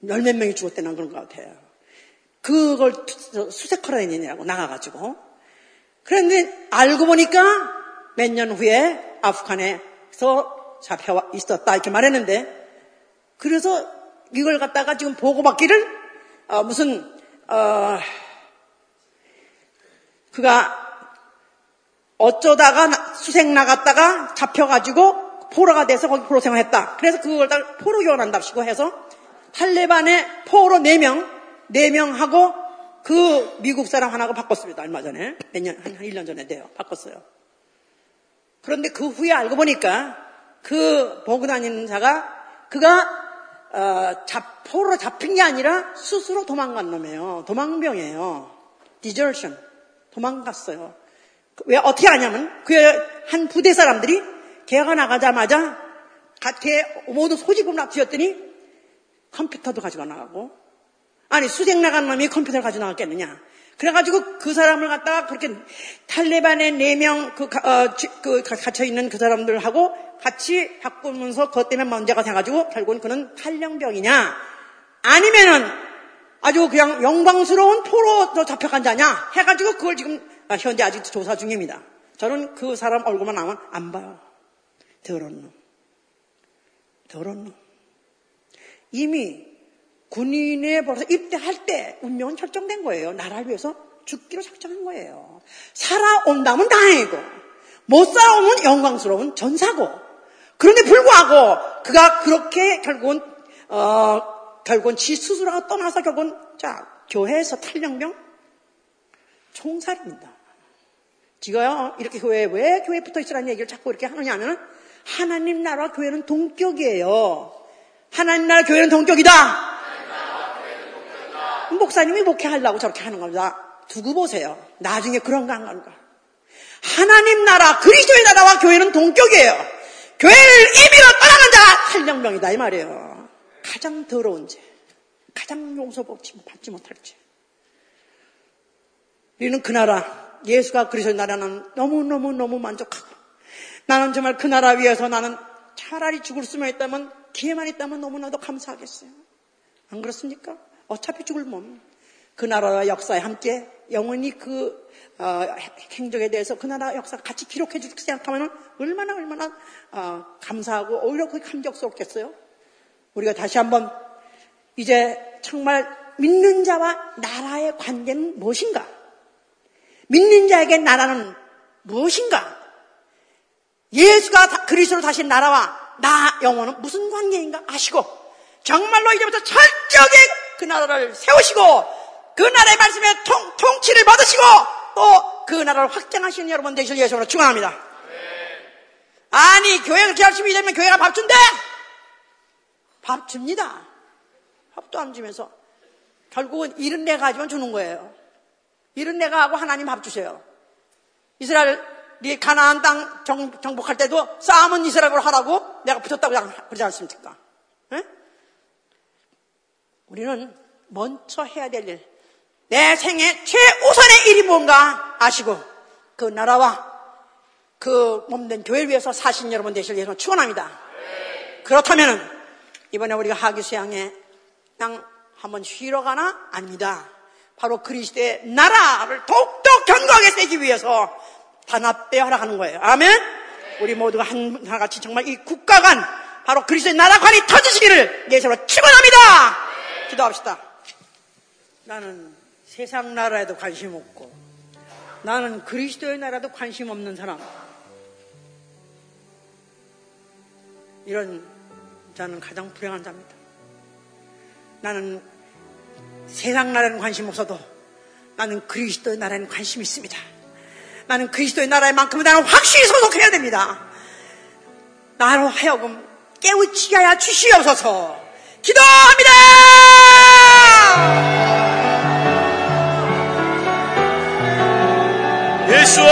S1: 열 몇 명이 죽었대는 그런 것 같아요. 그걸 수색하러 다니느라고 나가가지고. 그런데 알고 보니까 몇 년 후에 아프간에서 잡혀 있었다 이렇게 말했는데 그래서 이걸 갖다가 지금 보고받기를 어, 무슨 어, 그가 어쩌다가 수색 나갔다가 잡혀가지고 포로가 돼서 거기 포로 생활했다. 그래서 그걸 다 포로 교환한답시고 해서 탈레반의 포로 4명, 4명하고 그 미국 사람 하나가 바꿨습니다. 얼마 전에. 몇 년, 한, 한 1년 전에 돼요. 바꿨어요. 그런데 그 후에 알고 보니까 그 보고 다니는 자가 그가 어, 잡, 포로 잡힌 게 아니라 스스로 도망간 놈이에요. 도망병이에요. 디저션. 도망갔어요. 왜 어떻게 하냐면 그 한 부대 사람들이 개가 나가자마자 갓에 모두 소지품 납치했더니 컴퓨터도 가지고 나가고 아니 수색 나간 놈이 컴퓨터를 가지고 나갔겠느냐 그래가지고 그 사람을 갖다가 그렇게 탈레반의 네명 그, 어, 그 갇혀 있는 그 사람들하고 같이 바꾸면서 그것 때문에 문제가 돼가지고 결국은 그는 탈령병이냐 아니면은 아주 그냥 영광스러운 포로 잡혀간 자냐 해가지고 그걸 지금 현재 아직 조사 중입니다. 저는 그 사람 얼굴만 나오면 안 봐요. 더러운 놈. 더러운 놈. 이미 군인에 벌써 입대할 때 운명은 결정된 거예요. 나라를 위해서 죽기로 작정한 거예요. 살아온다면 다행이고 못 살아오면 영광스러운 전사고 그런데 불구하고 그가 그렇게 결국은 어, 결국은 지 스스로가 떠나서 결국은 자 교회에서 탈령병 총살입니다. 지가요 이렇게 교회 왜 교회 붙어 있으라는 얘기를 자꾸 이렇게 하느냐 하면 하나님 나라 교회는 동격이에요. 하나님 나라 교회는 동격이다. 목사님이 목회하려고 저렇게 하는 겁니다. 두고 보세요. 나중에 그런가 안 그런가. 하나님 나라, 그리스도의 나라와 교회는 동격이에요. 교회를 임의로 떠나는 자가 탈령명이다 이 말이에요. 가장 더러운 죄, 가장 용서받지 못할 죄. 우리는 그 나라, 예수가 그리스도의 나라는 너무너무너무 만족하고 나는 정말 그 나라 위해서 나는 차라리 죽을 수만 있다면 기회만 있다면 너무나도 감사하겠어요. 안 그렇습니까? 어차피 죽을 몸. 그 나라와 역사에 함께 영원히 그 어, 행적에 대해서 그 나라 역사 같이 기록해 줄 생각하면 얼마나 얼마나 어, 감사하고 오히려 그 감격스럽겠어요. 우리가 다시 한번 이제 정말 믿는 자와 나라의 관계는 무엇인가? 믿는 자에게 나라는 무엇인가? 예수가 그리스도로 다시 나라와 나 영혼은 무슨 관계인가 아시고 정말로 이제부터 철저하게 그 나라를 세우시고 그 나라의 말씀에 통, 통치를 받으시고 또 그 나라를 확장하시는 여러분 되실 예수로 축원합니다. 아니 교회가 그렇게 열심히 되면 교회가 밥 준대? 밥 줍니다. 밥도 안 주면서 결국은 일은 내가 하지만 주는 거예요. 일은 내가 하고 하나님 밥 주세요. 이스라엘이 가나안 땅 정, 복할 때도 싸움은 이스라엘로 하라고 내가 붙었다고 그러지 않습니까? 네? 우리는 먼저 해야 될 일, 내 생애 최우선의 일이 뭔가 아시고 그 나라와 그 몸된 교회를 위해서 사신 여러분 되실 예수 축원합니다. 그렇다면 이번에 우리가 하기 수양에 그냥 한번 쉬러 가나 아닙니다. 바로 그리스도의 나라를 더욱더 견고하게 세기 위해서 단합되어 하라는 거예요. 아멘. 우리 모두가 하나같이 정말 이 국가관 바로 그리스도의 나라관이 터지시기를 예수로 축원합니다. 기도합시다. 나는 세상 나라에도 관심 없고 나는 그리스도의 나라도 관심 없는 사람. 이런 자는 가장 불행한 자입니다. 나는 세상 나라에는 관심 없어도 나는 그리스도의 나라에는 관심이 있습니다. 나는 그리스도의 나라에만큼은 나는 확실히 소속해야 됩니다. 나로 하여금 깨우치게 하여 주시옵소서 기도합니다!
S2: 예수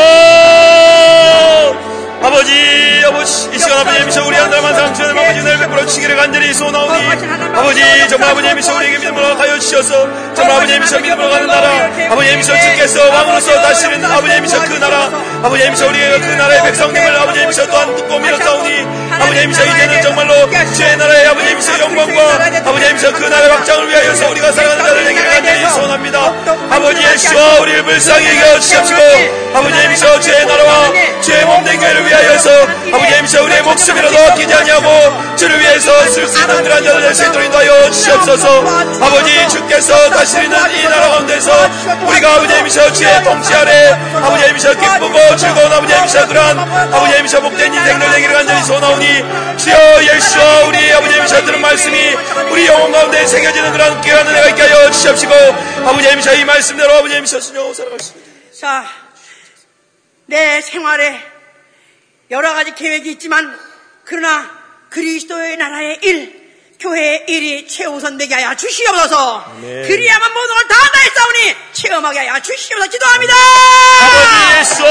S2: 아버지 아버지 이 시간 아버지 미셔 우리 한달만 상처는 아버지 날 베풀어 주시기를 간절히 소나오니 아버지 정말 아버지 미셔 우리에게 믿음으로 가여 주셔서 정말 아버지 미셔 믿음으로 가는 나라 아버지 미셔 주께서 왕으로서 다시는 아버지 미셔 그 나라 아버지 미셔 우리의 그 나라의 백성님을 아버지 미셔 또한 듣고 밀었사오니 아버지 미셔 이제는 정말로 주의 나라의 아버지 미셔 영광과 아버지 하나님께서 그 나라의 확장을 위하여서 우리가 사랑하는 자들에게 간절히 소원합니다. 아버지 예수와 우리를 불쌍히 여겨 주시옵시고 아버지 예수와 주의 나라와 주의 몸된 교회를 위하여서 아버지 예수와 우리의 목숨이라도 아끼지 아니하고 주를 위해서 쓸수 있는 그런 자들 될수 있도록 인도하여 주시옵소서. 아버지 주께서 다스리는 이 나라 가운데서 우리가 아버지 예수와 주의 통치 아래 아버지 예수와 기쁘고 즐거운 아버지 예수와 그러한 아버지 예수와 복된 인생을 되기를 간절히 소원하오니 주여 예수와 우리 아버지 예수와 들은 말씀이 우리 영혼 가운데 새겨지는 그런 귀한 은혜가 있게 하여 주시옵시고 아버지 예수와 이 말씀대로 아버지 예수와 순종하고 살아가십니다.
S3: 자, 내 생활에 여러 가지 계획이 있지만 그러나 그리스도의 나라의 일, 교회의 일이 최우선되게 하여 주시옵소서. 그리야만 모든 걸 다 다했사오니 체험하게 하여 주시옵소서. 기도합니다.
S2: 아버지 예수!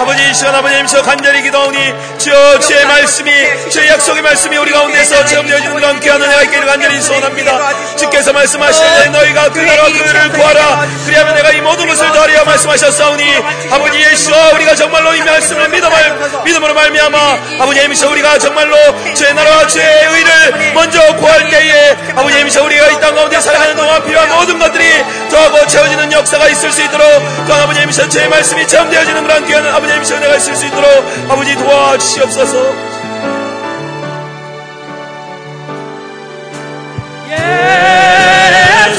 S2: 아버지 이 시간 아버지 예수 간절히 기도하오니 주여 주의 말씀이 주의 약속의 말씀이 우리 가운데서 체험되어지는 그런 귀한 은혜가 있기를 간절히 소원합니다. 주께서 말씀하시되 너희가 그 나라와 그를 구하라. 그리하면 내가 이 모든 것을 더하리라 말씀하셨사오니 아버지 예수와 우리가 정말로 이 말씀을 말, 믿음으로 말미암아 아버지 예수 우리가 정말로 주의 나라와 주의 의를 먼저 구할 때에 아버지 예수 우리가 이 땅 가운데 살아가는 동안 필요한 모든 것들이 더하고 채워지는 역사가 있을 수 있도록 또한 아버지 예수 주의 말씀이 체험되어지는 그런 귀한 아버지 예수 은혜가 있을 수 있도록 아버지 도와주시옵소서.
S3: 하나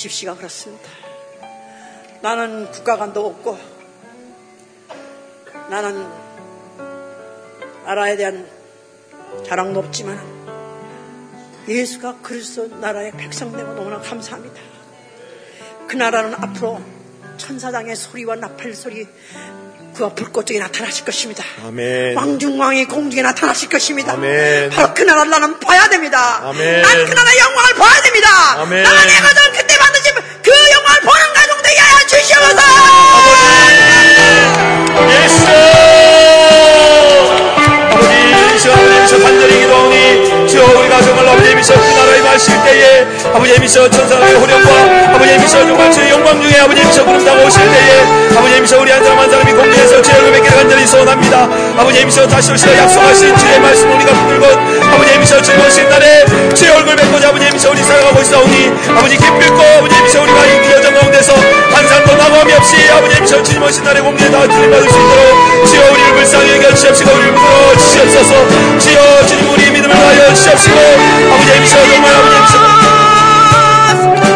S3: 집시가 그렇습니다. 나는 국가관도 없고 나는 나라에 대한 자랑도 없지만 예수가 그리스도 나라의 백성됨을 너무나 감사합니다.
S1: 그 나라는 앞으로 천사장의 소리와 나팔 소리 그와 불꽃 중에 나타나실 것입니다.
S2: 아멘.
S1: 왕중왕이 공중에 나타나실 것입니다.
S2: 아멘.
S1: 바로 그 나라를 나는 봐야 됩니다.
S2: 아멘.
S1: 난그 나라의 영광을 봐야 됩니다.
S2: 아멘.
S1: 나는 내 가정
S2: 마실 때에 아버지 미셔 천사의 호령과 아버지 미셔 정말 주의 영광 중에 아버지 미셔 부른다고 오실 때에 아버지 미셔 우리 한 사람 한 사람이 공중에서 주의 얼굴 뵙기를 간절히 소원합니다. 아버지 미셔 다시 오시라 약속하신 주의 말씀 우리가 붙들고 아버지 미셔 즐거우신 날에 주의 얼굴 뵙고자 아버지 미셔 우리 살아가고 있사오니 아버지 기필고 아버지 미셔 우리가 흠이 없이 아버님 전주님 오신 날에 공리에 다 주님 받을 수 있도록 지어 우리를 불쌍히 여겨 주시옵시고 우리를 부러 주시옵소서. 지어 주님 우리 믿음을 하여 주시옵시고 아버지 임시와 정말 아버지 임시와